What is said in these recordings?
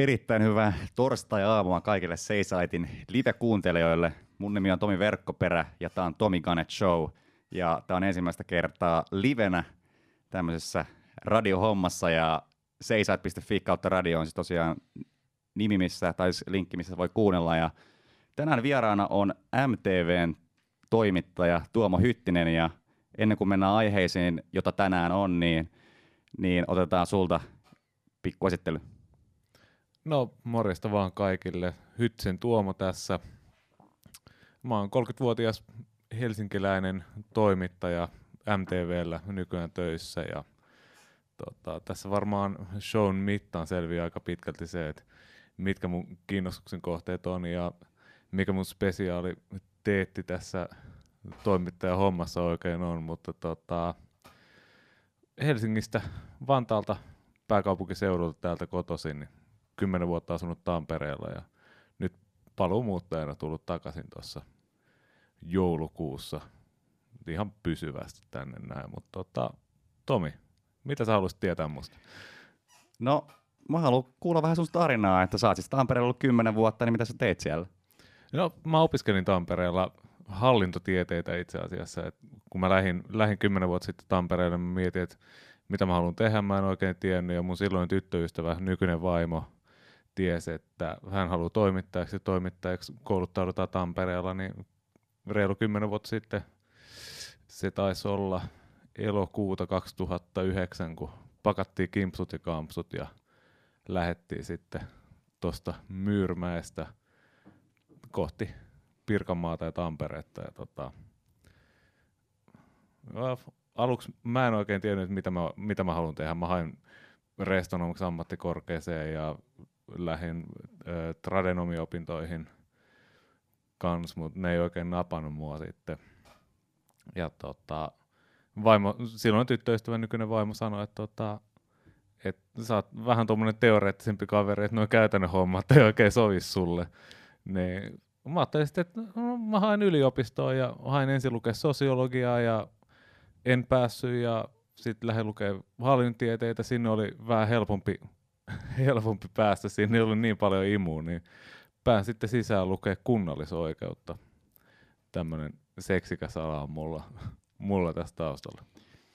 Erittäin hyvää torstai-aamua kaikille Seisaitin live-kuuntelijoille. Mun nimi on Tomi Verkkoperä ja tämä on Tomi Ganet Show. Ja tämä on ensimmäistä kertaa livenä tämmöisessä radiohommassa ja seisait.fi kautta radio on siis tosiaan nimi missä, tai siis linkki missä voi kuunnella. Ja tänään vieraana on MTVn toimittaja Tuomo Hyttinen ja ennen kuin mennään aiheisiin, jota tänään on, niin, niin otetaan sulta pikku esittely. No morjesta vaan kaikille. Hytsen Tuomo tässä. Mä oon 30-vuotias helsinkiläinen toimittaja MTVllä nykyään töissä ja tota, tässä varmaan shown mittaan selviää aika pitkälti se, että mitkä mun kiinnostuksen kohteet on ja mikä mun spesiaali teetti tässä toimittajan hommassa oikein on, mutta tota, Helsingistä, Vantaalta, pääkaupunkiseudulta täältä kotoisin, niin kymmenen vuotta asunut Tampereella ja nyt paluumuuttajana tullut takaisin tuossa joulukuussa ihan pysyvästi tänne näin. Mutta tota, Tomi, mitä sä haluaisit tietää musta? No, mä haluan kuulla vähän sun tarinaa, että sä oot siis Tampereella ollut kymmenen vuotta, niin mitä sä teet siellä? No, mä opiskelin Tampereella hallintotieteitä itse asiassa. Et kun mä lähdin, lähdin kymmenen vuotta sitten Tampereelle, mä mietin, että mitä mä haluan tehdä, mä en oikein tiennyt. Ja mun silloin tyttöystävä, nykyinen vaimo, tiesi, että hän haluaa toimittajaksi ja toimittajaksi kouluttaudutaan Tampereella, niin reilu kymmenen vuotta sitten se taisi olla elokuuta 2009, kun pakattiin kimpsut ja kampsut ja lähettiin sitten tuosta Myyrmäestä kohti Pirkanmaata ja Tamperetta. Ja tota, aluksi mä en oikein tiennyt, mitä mä, mitä mä haluan tehdä. Mä hain restonomiksi ammattikorkeeseen ja lähdin äh, tradenomiopintoihin kans, mutta ne ei oikein napannut mua sitten. Ja tota, vaimo, silloin tyttöystävä nykyinen vaimo sanoi, että tota, et sä oot vähän tuommoinen teoreettisempi kaveri, että nuo käytännön hommat ei oikein sovi sulle. Niin mä ajattelin sitten, että no, mä hain yliopistoon ja hain ensin lukea sosiologiaa ja en päässyt ja sitten lähdin lukemaan hallintotieteitä. Sinne oli vähän helpompi, helpompi päästä, siinä ei ollut niin paljon imua, niin pääsin sitten sisään lukea kunnallisoikeutta. Tämmöinen seksikäs ala on mulla, mulla tästä taustalla.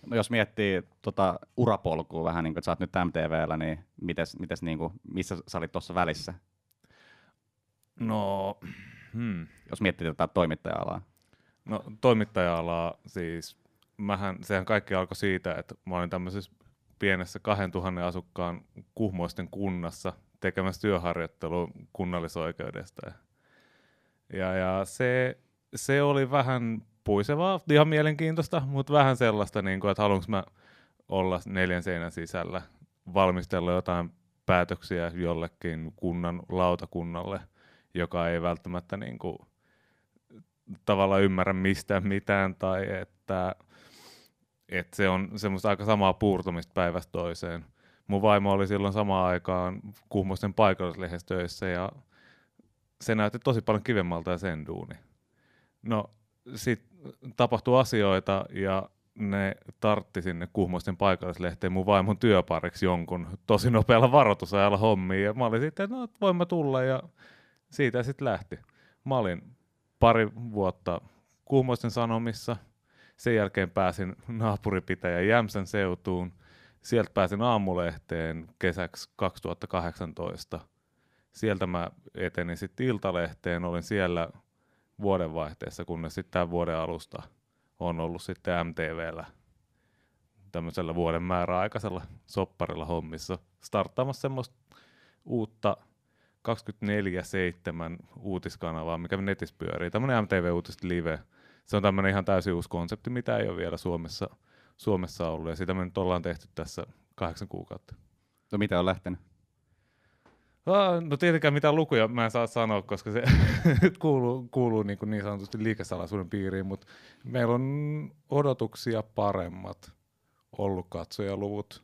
No jos miettii tota urapolkua vähän, niin kuin, että sä oot nyt MTVllä, niin mites, mites, niin kuin, missä sä olit tuossa välissä? No, hmm. Jos miettii tätä toimittaja-alaa. No toimittaja-alaa siis, mähän, sehän kaikki alkoi siitä, että mä olin tämmöisessä pienessä 2000 asukkaan kuhmoisten kunnassa tekemässä työharjoittelua kunnallisoikeudesta. Ja, ja se, se oli vähän puisevaa, ihan mielenkiintoista, mutta vähän sellaista, niin kuin, että haluanko mä olla neljän seinän sisällä, valmistella jotain päätöksiä jollekin kunnan lautakunnalle, joka ei välttämättä niin kuin, tavallaan ymmärrä mistään mitään, tai että, että se on semmoista aika samaa puurtumista päivästä toiseen. Mun vaimo oli silloin samaan aikaan Kuhmoisten paikallislehdessä ja se näytti tosi paljon kivemmalta ja sen duuni. No, sitten tapahtui asioita ja ne tartti sinne Kuhmoisten paikallislehteen mun vaimon työpariksi jonkun tosi nopealla varoitusajalla hommiin. Ja mä olin sitten, että no, voin mä tulla ja siitä sitten lähti. Mä olin pari vuotta Kuhmoisten Sanomissa, sen jälkeen pääsin naapuripitäjän Jämsän seutuun, sieltä pääsin aamulehteen kesäksi 2018. Sieltä mä etenin sitten Iltalehteen, olin siellä vuodenvaihteessa, kunnes sitten tämän vuoden alusta on ollut sitten MTVllä tämmöisellä vuoden määräaikaisella sopparilla hommissa starttaamassa semmoista uutta 24-7 uutiskanavaa, mikä netissä pyörii. Tämmöinen MTV Uutiset Live. Se on tämmöinen ihan täysin uusi konsepti, mitä ei ole vielä Suomessa, Suomessa ollut. Ja sitä me nyt ollaan tehty tässä kahdeksan kuukautta. No mitä on lähtenyt? No tietenkään mitään lukuja mä en saa sanoa, koska se kuuluu, kuuluu niin, kuin niin sanotusti liikesalaisuuden piiriin, mutta meillä on odotuksia paremmat ollut katsojaluvut.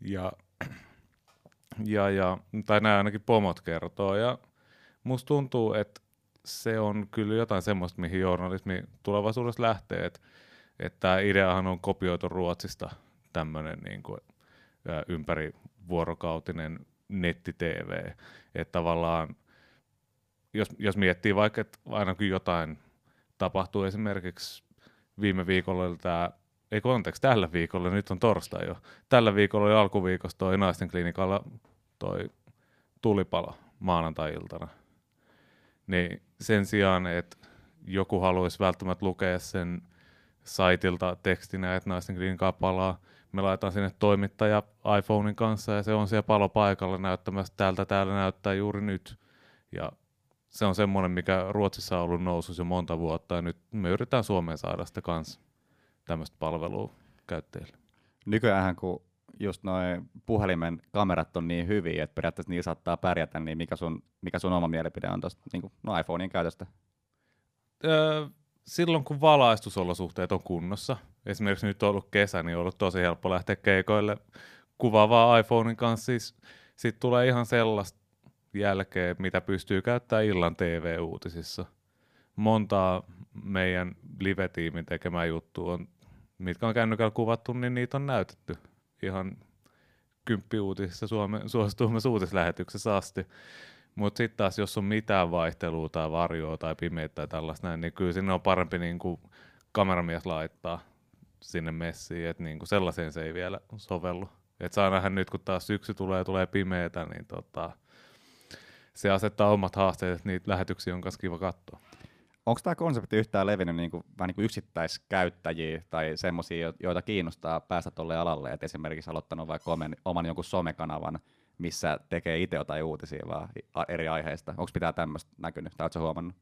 Ja, ja, ja, tai näin ainakin pomot kertoo. Ja musta tuntuu, että se on kyllä jotain semmoista, mihin journalismi tulevaisuudessa lähtee. Että että tämä ideahan on kopioitu Ruotsista tämmöinen niin kuin, ympäri vuorokautinen netti-TV. Että tavallaan, jos, jos miettii vaikka, että aina kun jotain tapahtuu esimerkiksi viime viikolla tämä, ei konteksti tällä viikolla, nyt on torstai jo. Tällä viikolla oli alkuviikosta toi naisten klinikalla toi tulipalo maanantai-iltana. Niin sen sijaan, että joku haluaisi välttämättä lukea sen saitilta tekstinä, että naisten klinikkaa palaa, me laitetaan sinne toimittaja iPhonein kanssa ja se on siellä palopaikalla näyttämässä täältä täällä näyttää juuri nyt. Ja se on semmoinen, mikä Ruotsissa on ollut nousussa jo monta vuotta ja nyt me yritetään Suomeen saada sitä kanssa tämmöistä palvelua käyttäjille. Nykyään kun just noin puhelimen kamerat on niin hyviä, että periaatteessa niillä saattaa pärjätä, niin mikä sun, mikä sun oma mielipide on tuosta niin no iPhonein käytöstä? Öö, silloin kun valaistusolosuhteet on kunnossa, esimerkiksi nyt on ollut kesä, niin on ollut tosi helppo lähteä keikoille kuvaavaa iPhonein kanssa. Siis, sitten tulee ihan sellaista jälkeen, mitä pystyy käyttämään illan TV-uutisissa. Montaa meidän live-tiimin tekemää juttua on, mitkä on kännykällä kuvattu, niin niitä on näytetty ihan kymppiuutisissa Suomen suosituimmassa uutislähetyksessä asti. Mutta sitten taas, jos on mitään vaihtelua tai varjoa tai pimeitä tai tällaista näin, niin kyllä sinne on parempi niin kuin kameramies laittaa sinne messiin, että niin sellaiseen se ei vielä sovellu. Et saa nähdä nyt, kun taas syksy tulee tulee pimeätä, niin tota, se asettaa omat haasteet, että niitä lähetyksiä on myös kiva katsoa. Onko tämä konsepti yhtään levinnyt niin kuin, vähän niin kuin yksittäiskäyttäjiä tai semmoisia, joita kiinnostaa päästä tuolle alalle, että esimerkiksi aloittanut vaikka oman, oman jonkun somekanavan, missä tekee itse jotain uutisia vaan eri aiheista. Onko pitää tämmöistä näkynyt, tai oletko huomannut?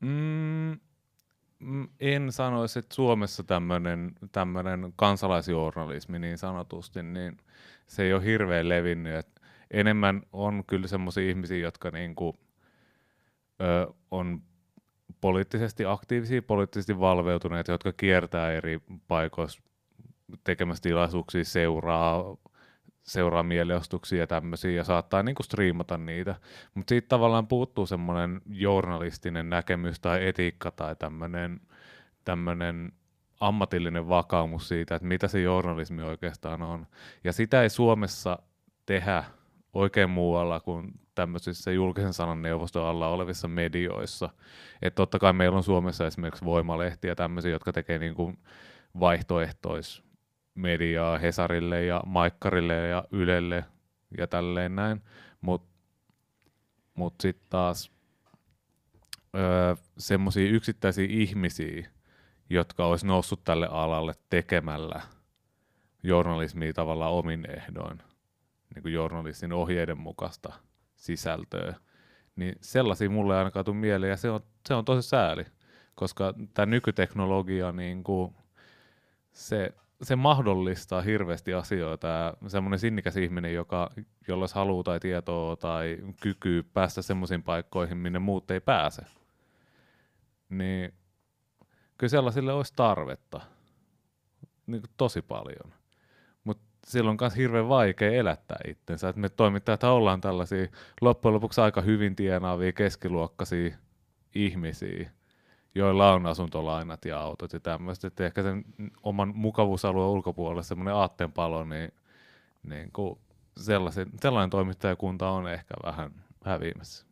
Mm, mm, en sanoisi, että Suomessa tämmöinen kansalaisjournalismi niin sanotusti, niin se ei ole hirveän levinnyt. Et enemmän on kyllä semmoisia ihmisiä, jotka niinku, ö, on poliittisesti aktiivisia, poliittisesti valveutuneita, jotka kiertää eri paikoissa tekemässä tilaisuuksia, seuraa, seuraa mieliostuksia ja tämmöisiä ja saattaa niinku striimata niitä. Mutta siitä tavallaan puuttuu semmoinen journalistinen näkemys tai etiikka tai tämmöinen tämmönen ammatillinen vakaumus siitä, että mitä se journalismi oikeastaan on. Ja sitä ei Suomessa tehdä oikein muualla kuin tämmöisissä julkisen sanan neuvoston alla olevissa medioissa. Että totta kai meillä on Suomessa esimerkiksi voimalehtiä tämmöisiä, jotka tekee niin kuin vaihtoehtoismediaa Hesarille ja Maikkarille ja Ylelle ja tälleen näin, mutta mut sitten taas öö, semmoisia yksittäisiä ihmisiä, jotka olisi noussut tälle alalle tekemällä journalismia tavallaan omin ehdoin, niin kuin journalistin ohjeiden mukaista sisältöä, niin sellaisia mulle ei ainakaan tule mieleen, ja se on, se on tosi sääli, koska tämä nykyteknologia, niin kuin, se, se mahdollistaa hirveästi asioita, ja semmoinen sinnikäs ihminen, joka, jolla olisi halua tai tietoa tai kykyä päästä semmoisiin paikkoihin, minne muut ei pääse, niin kyllä sellaisille olisi tarvetta niin tosi paljon silloin on myös hirveän vaikea elättää itsensä. Et me toimittajat ollaan tällaisia loppujen lopuksi aika hyvin tienaavia keskiluokkaisia ihmisiä, joilla on asuntolainat ja autot ja tämmöistä. Että ehkä sen oman mukavuusalueen ulkopuolella semmoinen aatteenpalo, niin, niin kuin sellainen toimittajakunta on ehkä vähän häviämässä.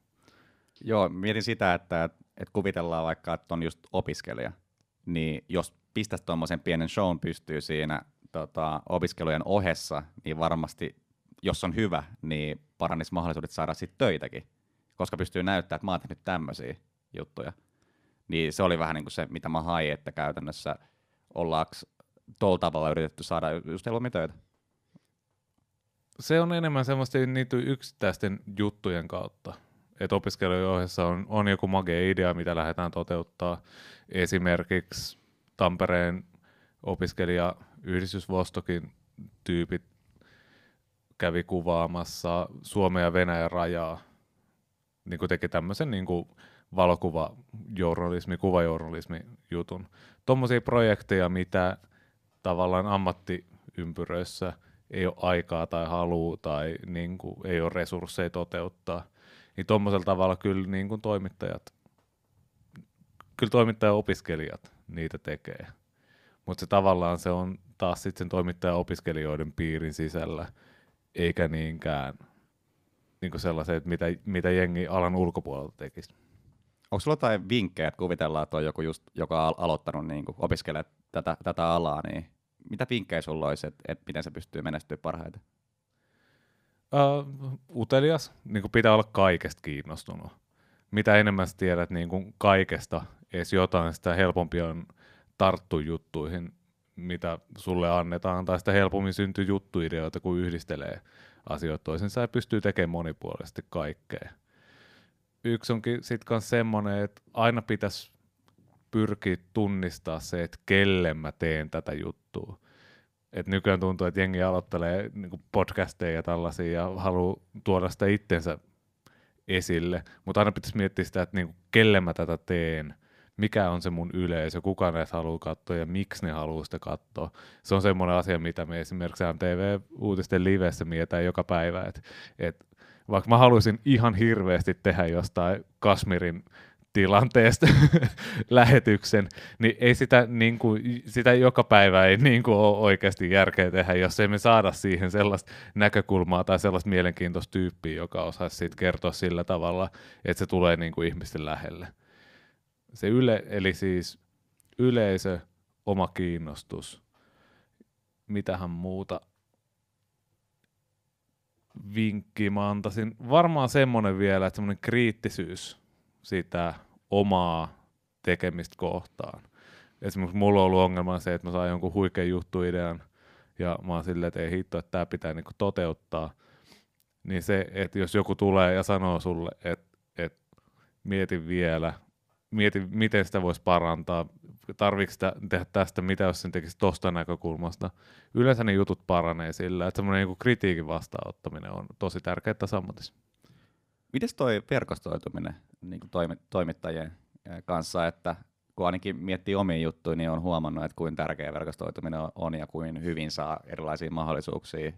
Joo, mietin sitä, että, että kuvitellaan vaikka, että on just opiskelija, niin jos pistäisi tuommoisen pienen shown pystyy siinä tota, opiskelujen ohessa, niin varmasti, jos on hyvä, niin parannisi mahdollisuudet saada sitten töitäkin, koska pystyy näyttämään, että mä oon tehnyt tämmöisiä juttuja. Niin se oli vähän niin kuin se, mitä mä hain, että käytännössä ollaanko tuolla tavalla yritetty saada just helpommin töitä. Se on enemmän semmoista niitä yksittäisten juttujen kautta. Että opiskelujen ohessa on, on joku magea idea, mitä lähdetään toteuttaa. Esimerkiksi Tampereen opiskelija yhdistys Vostokin tyypit kävi kuvaamassa Suomen ja Venäjän rajaa. Niin kuin teki tämmöisen niin kuin valokuvajournalismi, kuvajournalismi jutun. Tuommoisia projekteja, mitä tavallaan ammattiympyröissä ei ole aikaa tai halua tai niin kuin, ei ole resursseja toteuttaa, niin tuommoisella tavalla kyllä niin kuin toimittajat, kyllä toimittaja-opiskelijat niitä tekee. Mutta se tavallaan se on taas sitten sen toimittaja-opiskelijoiden piirin sisällä, eikä niinkään niin kuin sellaiset, mitä, mitä jengi alan ulkopuolelta tekisi. Onko sulla jotain vinkkejä, että kuvitellaan, että on joku just, joka on aloittanut niin kuin, opiskelee tätä, tätä alaa, niin mitä vinkkejä sulla olisi, että, että miten se pystyy menestyä parhaiten? Uh, utelias, niin kuin pitää olla kaikesta kiinnostunut. Mitä enemmän sä tiedät niin kuin kaikesta, edes jotain, sitä helpompi on tarttu juttuihin, mitä sulle annetaan, tai sitä helpommin syntyy juttuideoita, kun yhdistelee asioita toisensa ja pystyy tekemään monipuolisesti kaikkea. Yksi onkin sitten myös semmoinen, että aina pitäisi pyrkiä tunnistaa se, että kelle mä teen tätä juttua. Et nykyään tuntuu, että jengi aloittelee niin podcasteja ja tällaisia ja haluaa tuoda sitä itsensä esille, mutta aina pitäisi miettiä sitä, että niin kelle mä tätä teen – mikä on se mun yleisö, kuka näitä haluaa katsoa ja miksi ne haluaa sitä katsoa. Se on semmoinen asia, mitä me esimerkiksi MTV-uutisten livessä mietitään joka päivä, että et, vaikka mä haluaisin ihan hirveästi tehdä jostain Kasmirin tilanteesta lähetyksen, niin ei sitä, niin kuin, sitä joka päivä ei niin kuin ole oikeasti järkeä tehdä, jos ei me saada siihen sellaista näkökulmaa tai sellaista mielenkiintoista tyyppiä, joka osaisi siitä kertoa sillä tavalla, että se tulee niin kuin ihmisten lähelle se yle, eli siis yleisö, oma kiinnostus, mitähän muuta vinkki mä antaisin. Varmaan semmoinen vielä, että semmoinen kriittisyys sitä omaa tekemistä kohtaan. Esimerkiksi mulla on ollut ongelma se, että mä saan jonkun huikean juttuidean ja mä oon silleen, että ei hitto, että tää pitää niinku toteuttaa. Niin se, että jos joku tulee ja sanoo sulle, että, että mieti vielä, mieti, miten sitä voisi parantaa, tarvitsetko sitä tehdä tästä, mitä jos sen tekisi tuosta näkökulmasta. Yleensä ne jutut paranee sillä, että semmoinen niin kritiikin vastaanottaminen on tosi tärkeää sammutis. Miten toi verkostoituminen niin kuin toimi, toimittajien kanssa, että kun ainakin miettii omia juttuja, niin on huomannut, että kuinka tärkeä verkostoituminen on ja kuin hyvin saa erilaisia mahdollisuuksia.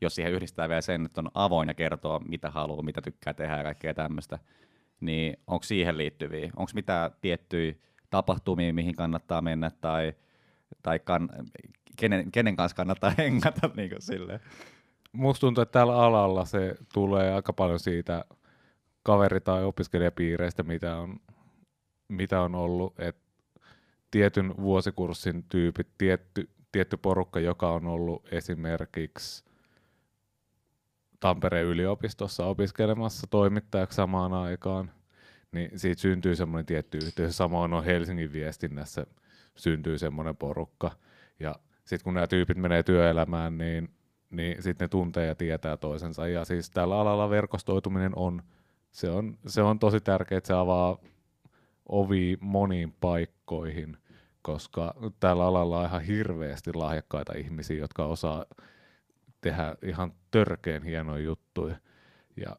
Jos siihen yhdistää vielä sen, että on avoin ja kertoo, mitä haluaa, mitä tykkää tehdä ja kaikkea tämmöistä, niin onko siihen liittyviä? Onko mitään tiettyjä tapahtumia, mihin kannattaa mennä tai, tai kan, kenen, kenen kanssa kannattaa hengata niin silleen? Musta tuntuu, että tällä alalla se tulee aika paljon siitä kaveri- tai opiskelijapiireistä, mitä on, mitä on ollut, että tietyn vuosikurssin tyypit, tietty, tietty porukka, joka on ollut esimerkiksi Tampereen yliopistossa opiskelemassa toimittajaksi samaan aikaan, niin siitä syntyy semmoinen tietty yhteys. Samoin on Helsingin viestinnässä syntyy semmoinen porukka. Ja sitten kun nämä tyypit menee työelämään, niin, niin sitten ne tuntee ja tietää toisensa. Ja siis tällä alalla verkostoituminen on, se on, se on tosi tärkeää, että se avaa ovi moniin paikkoihin, koska tällä alalla on ihan hirveästi lahjakkaita ihmisiä, jotka osaa tehdä ihan törkeen hienoja juttuja. Ja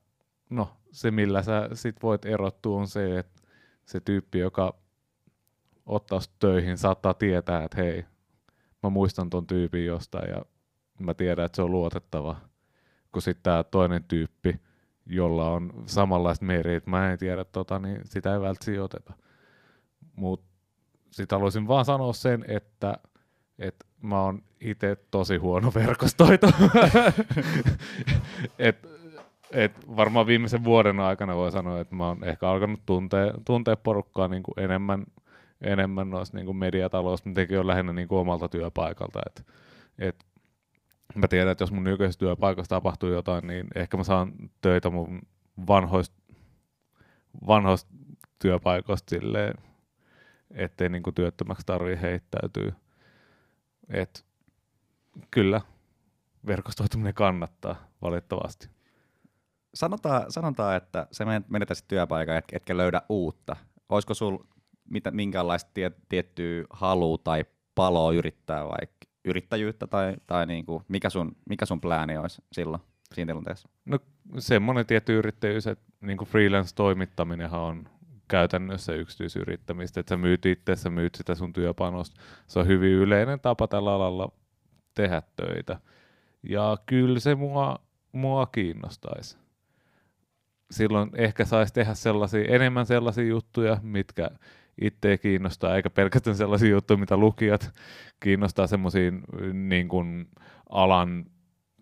no, se millä sä sit voit erottua on se, että se tyyppi, joka ottaa töihin, saattaa tietää, että hei, mä muistan ton tyypin jostain ja mä tiedän, että se on luotettava. Kun sitten tämä toinen tyyppi, jolla on samanlaista meriä, että mä en tiedä tota, niin sitä ei välttämättä oteta. Mutta sitten haluaisin vaan sanoa sen, että, että mä oon itse tosi huono verkostoito. et, et varmaan viimeisen vuoden aikana voi sanoa, että mä oon ehkä alkanut tuntea, tuntea porukkaa niin kuin enemmän, enemmän noista niin kuin mediataloista, mutta on lähinnä niin kuin omalta työpaikalta. Et, et, mä tiedän, että jos mun nykyisessä työpaikassa tapahtuu jotain, niin ehkä mä saan töitä mun vanhoista, vanhoista työpaikoista silleen, ettei niin kuin työttömäksi tarvitse heittäytyä. Et, kyllä, verkostoituminen kannattaa valitettavasti. Sanotaan, sanotaan että se menetäisi työpaikan, et, etkä löydä uutta. Olisiko sinulla mitä, minkäänlaista tie, tiettyä halua tai paloa yrittää vaikka yrittäjyyttä tai, tai niinku, mikä, sun, mikä sun plääni olisi silloin siinä tilanteessa? No semmoinen tietty yrittäjyys, että niinku freelance-toimittaminenhan on käytännössä yksityisyrittämistä, että sä myyt itse, sä myyt sitä sun työpanosta. Se on hyvin yleinen tapa tällä alalla tehdä töitä. Ja kyllä se mua, mua kiinnostaisi. Silloin ehkä saisi tehdä sellaisia, enemmän sellaisia juttuja, mitkä itse kiinnostaa, eikä pelkästään sellaisia juttuja, mitä lukijat kiinnostaa semmoisiin niin alan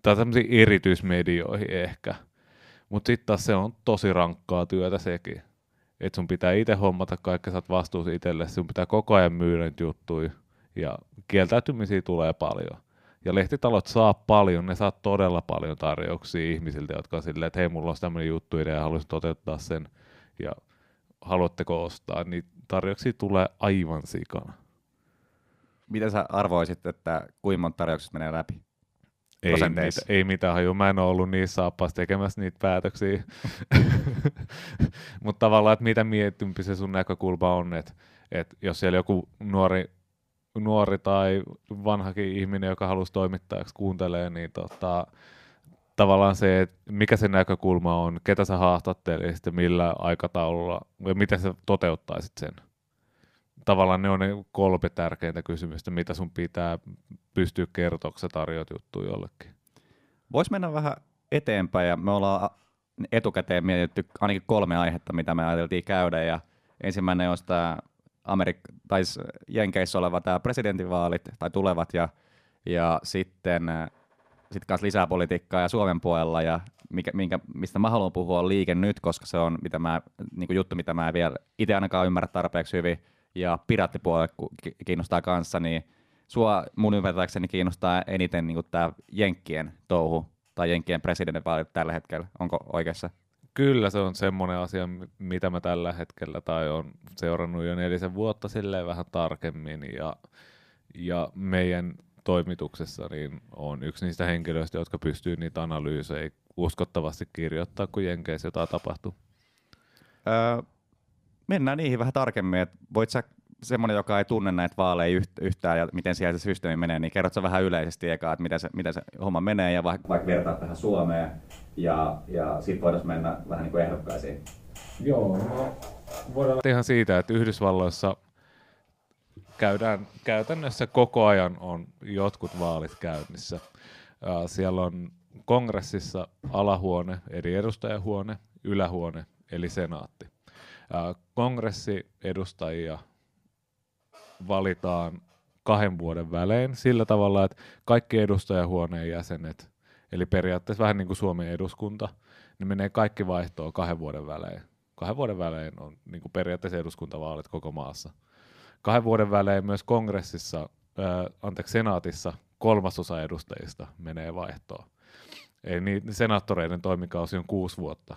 tai semmoisiin erityismedioihin ehkä – Mutta sitten taas se on tosi rankkaa työtä sekin. Että sun pitää itse hommata kaikki, sä oot vastuussa itselle, sun pitää koko ajan myydä juttuja ja kieltäytymisiä tulee paljon. Ja lehtitalot saa paljon, ne saa todella paljon tarjouksia ihmisiltä, jotka on silleen, että hei, mulla on tämmöinen juttu idea ja haluaisin toteuttaa sen. Ja haluatteko ostaa, niin tarjouksia tulee aivan sikana. Miten sä arvoisit, että kuinka monta tarjouksista menee läpi? Ei, mit, ei mitään haju. Mä en ole ollut niissä saappaissa tekemässä niitä päätöksiä. Mutta tavallaan, että mitä miettimpi se sun näkökulma on, että et jos siellä joku nuori, nuori tai vanhakin ihminen, joka halusi toimittajaksi kuuntelee, niin tota, tavallaan se, että mikä se näkökulma on, ketä sä haastattelisit ja millä aikataululla, ja miten sä toteuttaisit sen. Tavallaan ne on ne kolme tärkeintä kysymystä, mitä sun pitää pystyä kertoa, kun sä tarjoat juttuja jollekin. Voisi mennä vähän eteenpäin, ja me ollaan etukäteen mietitty ainakin kolme aihetta, mitä me ajateltiin käydä, ja ensimmäinen on tämä Amerik- tai Jenkeissä oleva tämä presidentinvaalit, tai tulevat, ja, ja sitten sitten kanssa lisää politiikkaa ja Suomen puolella, ja mikä, minkä, mistä mä haluan puhua on liike nyt, koska se on mitä mä, niin juttu, mitä mä en vielä itse ainakaan ymmärrä tarpeeksi hyvin, ja piraattipuolelle kiinnostaa kanssa, niin sua mun ymmärtääkseni kiinnostaa eniten niin tämä Jenkkien touhu, tai Jenkkien presidentinvaalit tällä hetkellä, onko oikeassa? Kyllä se on semmoinen asia, mitä mä tällä hetkellä tai on seurannut jo nelisen vuotta silleen vähän tarkemmin ja, ja meidän toimituksessa niin on yksi niistä henkilöistä, jotka pystyy niitä analyysejä uskottavasti kirjoittaa, kun Jenkeissä jotain tapahtuu. Öö, mennään niihin vähän tarkemmin. Et voit sä, semmoinen, joka ei tunne näitä vaaleja yhtään ja miten siellä se systeemi menee, niin kerrot vähän yleisesti eka, että miten se, miten se homma menee ja vaikka, vaikka vertaa tähän Suomeen ja, ja sitten voitaisiin mennä vähän niin kuin ehdokkaisiin. Joo, no, voidaan ihan siitä, että Yhdysvalloissa käydään käytännössä koko ajan on jotkut vaalit käynnissä. Siellä on kongressissa alahuone, eri edustajahuone, ylähuone, eli senaatti. Kongressiedustajia valitaan kahden vuoden välein sillä tavalla, että kaikki edustajahuoneen jäsenet, eli periaatteessa vähän niin kuin Suomen eduskunta, niin menee kaikki vaihtoon kahden vuoden välein. Kahden vuoden välein on niin kuin periaatteessa eduskuntavaalit koko maassa kahden vuoden välein myös kongressissa, äh, anteeksi, senaatissa kolmasosa edustajista menee vaihtoon. Eli niin, senaattoreiden toimikausi on kuusi vuotta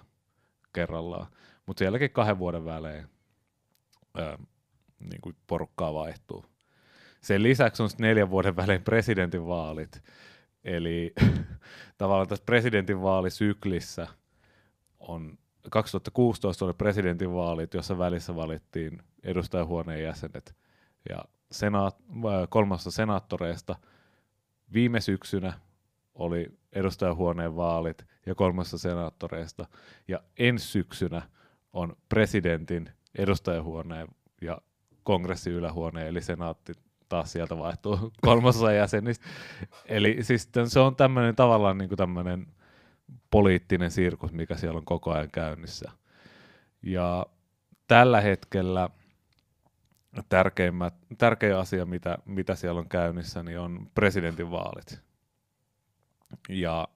kerrallaan, mutta sielläkin kahden vuoden välein äh, niin kuin porukkaa vaihtuu. Sen lisäksi on neljän vuoden välein presidentinvaalit, eli tavallaan tässä presidentinvaalisyklissä on 2016 oli presidentinvaalit, jossa välissä valittiin edustajahuoneen jäsenet ja senaat, kolmassa senaattoreista. Viime syksynä oli edustajahuoneen vaalit ja kolmassa senaattoreista. Ja ensi syksynä on presidentin, edustajahuoneen ja kongressin ylähuoneen, eli senaatti taas sieltä vaihtuu kolmasosa jäsenistä. Eli siis se on tämmöinen tavallaan niin kuin tämmöinen poliittinen sirkus, mikä siellä on koko ajan käynnissä. Ja tällä hetkellä tärkeimmät, tärkein asia, mitä, mitä siellä on käynnissä, niin on presidentinvaalit. Ja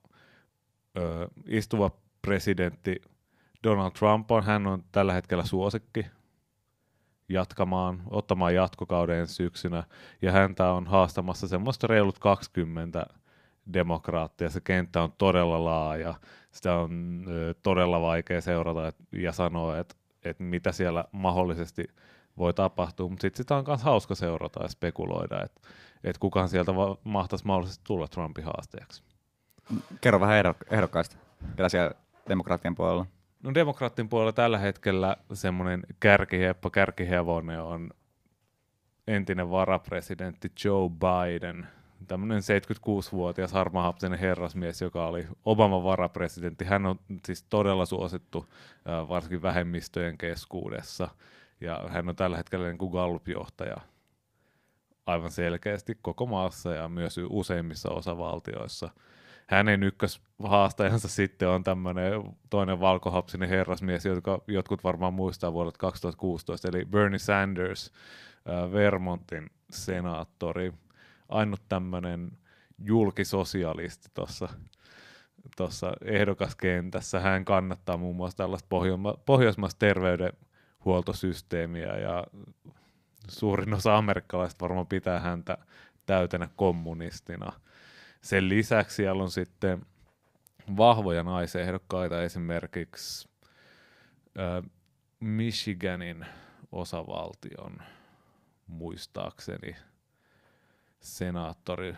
ö, istuva presidentti Donald Trump on, hän on tällä hetkellä suosikki jatkamaan, ottamaan jatkokauden syksynä, ja häntä on haastamassa semmoista reilut 20 demokraattia. Se kenttä on todella laaja, sitä on ö, todella vaikea seurata et, ja sanoa, että et mitä siellä mahdollisesti voi tapahtua, mutta sitten sitä on myös hauska seurata ja spekuloida, että et kukaan sieltä va- mahtaisi mahdollisesti tulla Trumpin haasteeksi. Kerro vähän ehdokkaista, ketä siellä demokraattien puolella? No demokraattien puolella tällä hetkellä semmoinen kärkiheppo, kärkihevonen on entinen varapresidentti Joe Biden – tämmöinen 76-vuotias harmahapsinen herrasmies, joka oli Obaman varapresidentti. Hän on siis todella suosittu varsinkin vähemmistöjen keskuudessa. Ja hän on tällä hetkellä niin kuin Gallup-johtaja aivan selkeästi koko maassa ja myös useimmissa osavaltioissa. Hänen ykköshaastajansa sitten on tämmöinen toinen valkohapsinen herrasmies, joka jotkut varmaan muistaa vuodelta 2016, eli Bernie Sanders, Vermontin senaattori ainut tämmöinen julkisosialisti tuossa tuossa ehdokaskentässä. Hän kannattaa muun muassa tällaista pohjoismaista terveydenhuoltosysteemiä ja suurin osa amerikkalaista varmaan pitää häntä täytenä kommunistina. Sen lisäksi siellä on sitten vahvoja naisehdokkaita, esimerkiksi äh, Michiganin osavaltion muistaakseni senaattori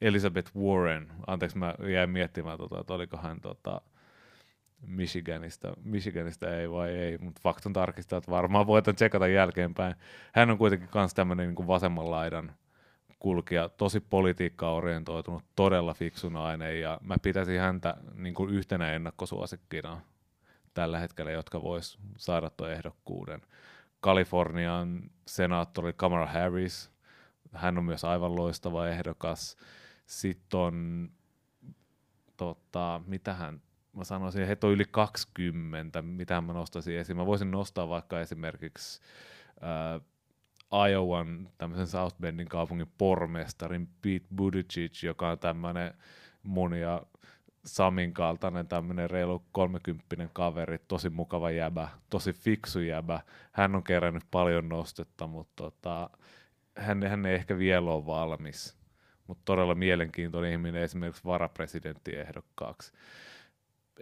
Elizabeth Warren, anteeksi mä jäin miettimään, tota, että oliko hän tota, Michiganista, Michiganista ei vai ei, mutta faktan tarkistaa, että varmaan voitan tsekata jälkeenpäin. Hän on kuitenkin myös tämmöinen niin vasemman laidan kulkija, tosi politiikka-orientoitunut, todella fiksu nainen, ja mä pitäisin häntä niin kuin yhtenä ennakkosuosikkina tällä hetkellä, jotka vois saada tuon ehdokkuuden. Kalifornian senaattori Kamala Harris, hän on myös aivan loistava ehdokas. Sitten on, tota, mitä hän, mä sanoisin, että on yli 20, mitä mä nostaisin esiin. Mä voisin nostaa vaikka esimerkiksi äh, Iowan, tämmöisen South Bendin kaupungin pormestarin Pete Buttigieg, joka on tämmöinen mun ja Samin kaltainen tämmöinen reilu kolmekymppinen kaveri, tosi mukava jäbä, tosi fiksu jäbä. Hän on kerännyt paljon nostetta, mutta tota, hän, hän ei ehkä vielä ole valmis, mutta todella mielenkiintoinen ihminen esimerkiksi varapresidenttiehdokkaaksi.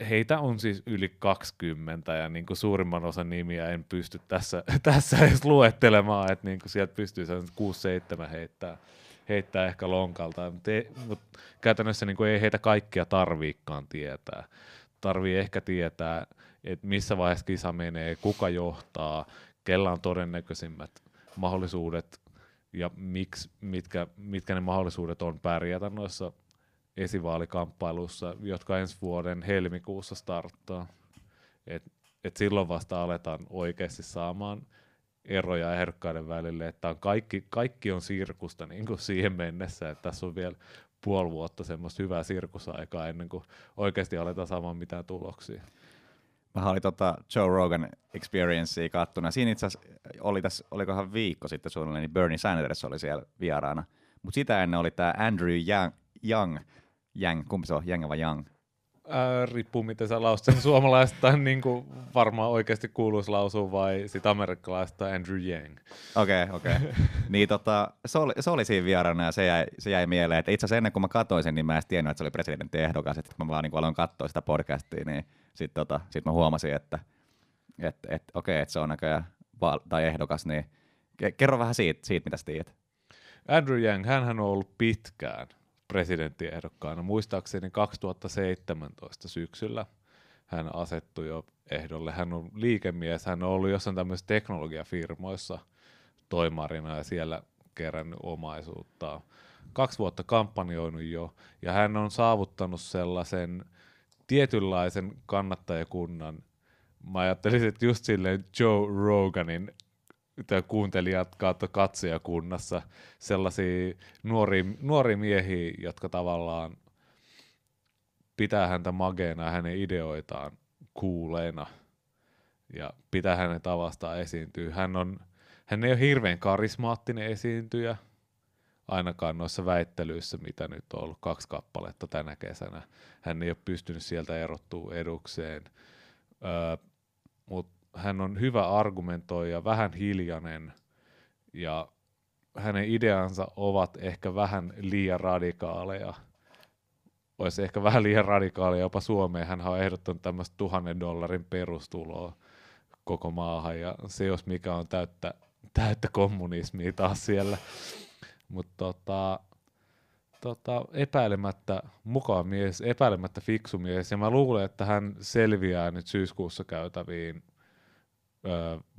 Heitä on siis yli 20 ja niin kuin suurimman osan nimiä en pysty tässä, tässä edes luettelemaan, että niin kuin sieltä pystyy 6-7 heittää, heittää ehkä lonkalta, mutta, ei, mutta käytännössä niin kuin ei heitä kaikkia tarviikkaan tietää. Tarvii ehkä tietää, että missä vaiheessa kisa menee, kuka johtaa, kella on todennäköisimmät mahdollisuudet ja miksi, mitkä, mitkä ne mahdollisuudet on pärjätä noissa esivaalikamppailuissa, jotka ensi vuoden helmikuussa starttaa. Et, et silloin vasta aletaan oikeasti saamaan eroja ehdokkaiden välille, että on kaikki, kaikki on sirkusta niin kuin siihen mennessä, että tässä on vielä puoli vuotta semmoista hyvää sirkusaikaa ennen kuin oikeasti aletaan saamaan mitään tuloksia. Mä olin tota Joe Rogan Experiencea kattuna. Siinä itse asiassa oli tässä, olikohan viikko sitten suunnilleen, niin Bernie Sanders oli siellä vieraana. Mutta sitä ennen oli tämä Andrew Young, Young, Young, kumpi se on, Young vai Young? Ää, riippuu miten sä lausut sen suomalaista, niin kuin varmaan oikeasti kuuluisi lausua, vai sit amerikkalaista Andrew Yang. Okei, okay, okei. Okay. niin tota, se, oli, se oli siinä vieraana ja se jäi, se jäi mieleen, että itse asiassa ennen kuin mä katsoin sen, niin mä en tiennyt, että se oli presidenttiehdokas, että mä vaan niin aloin katsoa sitä podcastia, niin sitten tota, sit mä huomasin, että et, et, okei, okay, että se on näköjään val- tai ehdokas, niin kerro vähän siitä, siitä mitä sä tiedät. Andrew Yang, hän on ollut pitkään presidenttiehdokkaana. Muistaakseni 2017 syksyllä hän asettui jo ehdolle. Hän on liikemies, hän on ollut jossain tämmöisissä teknologiafirmoissa toimarina ja siellä kerännyt omaisuutta. Kaksi vuotta kampanjoinut jo, ja hän on saavuttanut sellaisen tietynlaisen kannattajakunnan. Mä ajattelisin, että just silleen Joe Roganin kuuntelijat kautta katsojakunnassa sellaisia nuoria, nuoria miehiä, jotka tavallaan pitää häntä mageena hänen ideoitaan kuuleina ja pitää hänen tavastaan esiintyä. Hän, on, hän ei ole hirveän karismaattinen esiintyjä, ainakaan noissa väittelyissä, mitä nyt on ollut kaksi kappaletta tänä kesänä. Hän ei ole pystynyt sieltä erottua edukseen, öö, mutta hän on hyvä argumentoija, vähän hiljainen ja hänen ideansa ovat ehkä vähän liian radikaaleja. Olisi ehkä vähän liian radikaaleja jopa Suomeen. Hän on ehdottanut tämmöistä tuhannen dollarin perustuloa koko maahan ja se jos mikä on täyttä, täyttä kommunismia taas siellä. Mutta tota, tota, epäilemättä mukava mies, epäilemättä fiksu mies, ja mä luulen, että hän selviää nyt syyskuussa käytäviin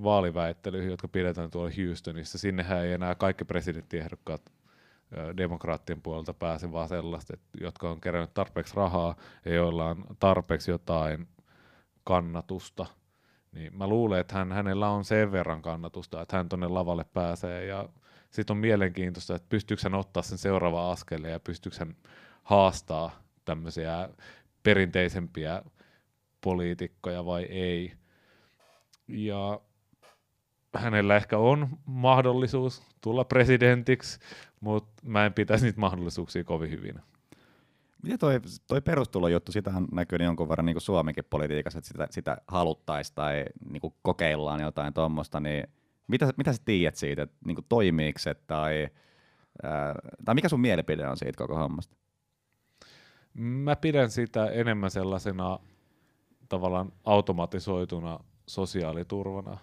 vaaliväittelyihin, jotka pidetään tuolla Houstonissa. Sinnehän ei enää kaikki presidenttiehdokkaat demokraattien puolelta pääse, vaan sellaiset, jotka on kerännyt tarpeeksi rahaa ja joilla on tarpeeksi jotain kannatusta. Niin mä luulen, että hän, hänellä on sen verran kannatusta, että hän tuonne lavalle pääsee ja sitten on mielenkiintoista, että pystyykö hän ottaa sen seuraava askele ja pystyykö hän haastaa tämmöisiä perinteisempiä poliitikkoja vai ei. Ja hänellä ehkä on mahdollisuus tulla presidentiksi, mutta mä en pitäisi niitä mahdollisuuksia kovin hyvin. Miten toi, toi perustulojuttu, sitähän näkyy niin jonkun verran niin Suomenkin politiikassa, että sitä, sitä haluttaisiin tai niin kuin kokeillaan jotain tuommoista, niin mitä, mitä sä tiedät siitä, että niin toimiiko se tai, ää, tai mikä sun mielipide on siitä koko hommasta? Mä pidän sitä enemmän sellaisena tavallaan automatisoituna sosiaaliturvana.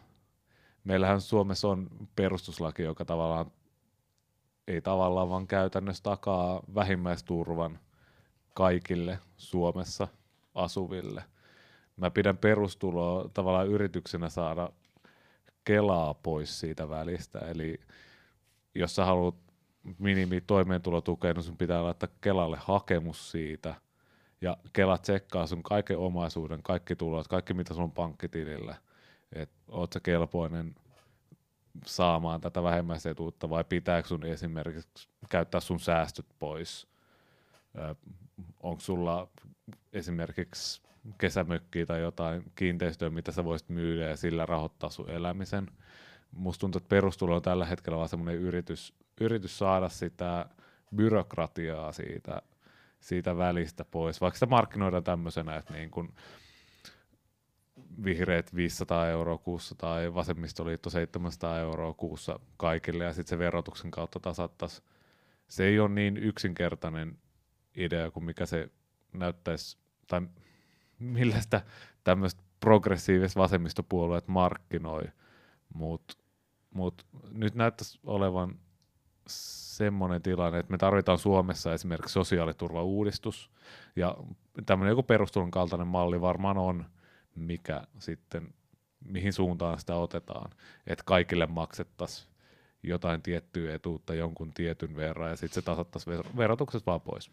Meillähän Suomessa on perustuslaki, joka tavallaan ei tavallaan vaan käytännössä takaa vähimmäisturvan kaikille Suomessa asuville. Mä pidän perustuloa tavallaan yrityksenä saada Kelaa pois siitä välistä, eli jos sä haluat minimi toimeentulotukea, niin sun pitää laittaa Kelalle hakemus siitä, ja Kela tsekkaa sun kaiken omaisuuden, kaikki tulot, kaikki mitä sun on pankkitilillä, että oot sä kelpoinen saamaan tätä vähemmäisetuutta vai pitääkö sun esimerkiksi käyttää sun säästöt pois? Onko sulla esimerkiksi kesämökkiä tai jotain kiinteistöä, mitä sä voisit myydä ja sillä rahoittaa sun elämisen? Musta tuntuu, että perustulo on tällä hetkellä vaan semmoinen yritys, yritys saada sitä byrokratiaa siitä, siitä välistä pois, vaikka sitä markkinoidaan tämmöisenä, että niin kun, vihreät 500 euroa kuussa tai vasemmistoliitto 700 euroa kuussa kaikille ja sitten se verotuksen kautta tasattaisi. Se ei ole niin yksinkertainen idea kuin mikä se näyttäisi, tai millä sitä tämmöistä progressiivista vasemmistopuolueet markkinoi, mutta mut nyt näyttäisi olevan semmoinen tilanne, että me tarvitaan Suomessa esimerkiksi sosiaaliturvauudistus, ja tämmöinen joku perustulon kaltainen malli varmaan on, mikä sitten, mihin suuntaan sitä otetaan, että kaikille maksettaisiin jotain tiettyä etuutta jonkun tietyn verran ja sitten se tasattaisiin verotuksesta vaan pois.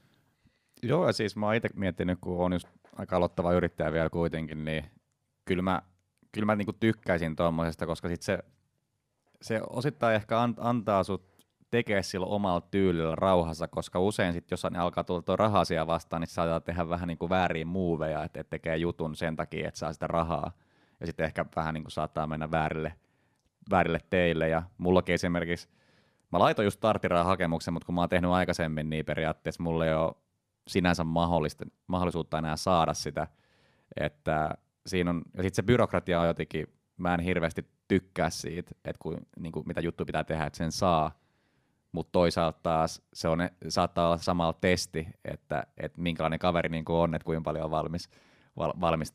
Joo, ja siis mä oon itse miettinyt, kun on just aika aloittava yrittäjä vielä kuitenkin, niin kyllä mä, kyllä mä niinku tykkäisin tuommoisesta, koska sit se, se osittain ehkä antaa sut tekee sillä omalla tyylillä rauhassa, koska usein sit, jos ne alkaa tulla tuo rahasia vastaan, niin saattaa tehdä vähän niin kuin väärin muuveja, että et tekee jutun sen takia, että saa sitä rahaa. Ja sitten ehkä vähän niin kuin saattaa mennä väärille, väärille teille. Ja mullakin esimerkiksi, mä laitoin just starttiraha-hakemuksen, mutta kun mä oon tehnyt aikaisemmin, niin periaatteessa mulla ei ole sinänsä mahdollista, mahdollisuutta enää saada sitä. Että siinä on, ja sitten se byrokratia on jotenkin, mä en hirveästi tykkää siitä, että kun, niin kuin, mitä juttu pitää tehdä, että sen saa mutta toisaalta taas se on, saattaa olla samalla testi, että, että minkälainen kaveri niin kuin on, että kuinka paljon on valmis, val, valmis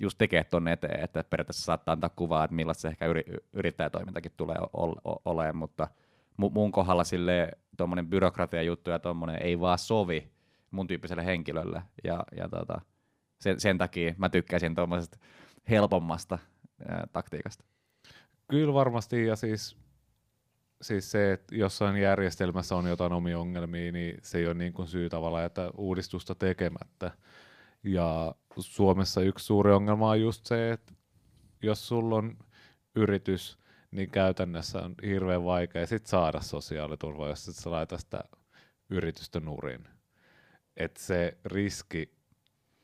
just tekee tuonne eteen, että periaatteessa saattaa antaa kuvaa, että millaista se ehkä yri, yrittäjätoimintakin tulee olemaan, mutta mun kohdalla sille tuommoinen byrokratia juttu ja tuommoinen ei vaan sovi mun tyyppiselle henkilölle, ja, ja tota, sen, sen takia mä tykkäisin tuommoisesta helpommasta ää, taktiikasta. Kyllä varmasti, ja siis siis se, että jossain järjestelmässä on jotain omia ongelmia, niin se ei ole niin kuin syy tavallaan että uudistusta tekemättä. Ja Suomessa yksi suuri ongelma on just se, että jos sulla on yritys, niin käytännössä on hirveän vaikea sit saada sosiaaliturvaa, jos et sä laita sitä yritystä nurin. Että se riski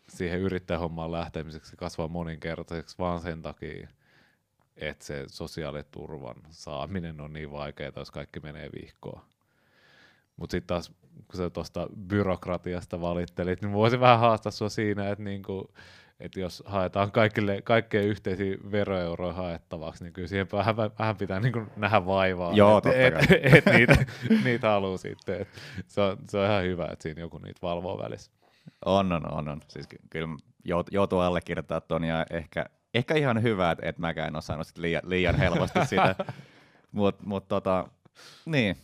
siihen yrittäjähommaan lähtemiseksi kasvaa moninkertaiseksi vaan sen takia, että se sosiaaliturvan saaminen on niin vaikeaa, jos kaikki menee vihkoon. Mutta sitten taas, kun sä tuosta byrokratiasta valittelit, niin voisin vähän haastaa sua siinä, että niinku, et jos haetaan kaikille, kaikkeen yhteisiä veroeuroja haettavaksi, niin kyllä siihen vähän, vähän pitää niinku nähdä vaivaa, että et, et, et niitä, niitä haluaa sitten. Et se, on, se on ihan hyvä, että siinä joku niitä valvoo välissä. On, on, on. on. Siis kyllä joutuu allekirjoittamaan tuon ja ehkä ehkä ihan hyvä, että et mäkään en osannut sit liian, liian helposti sitä. Mutta mut tota, niin.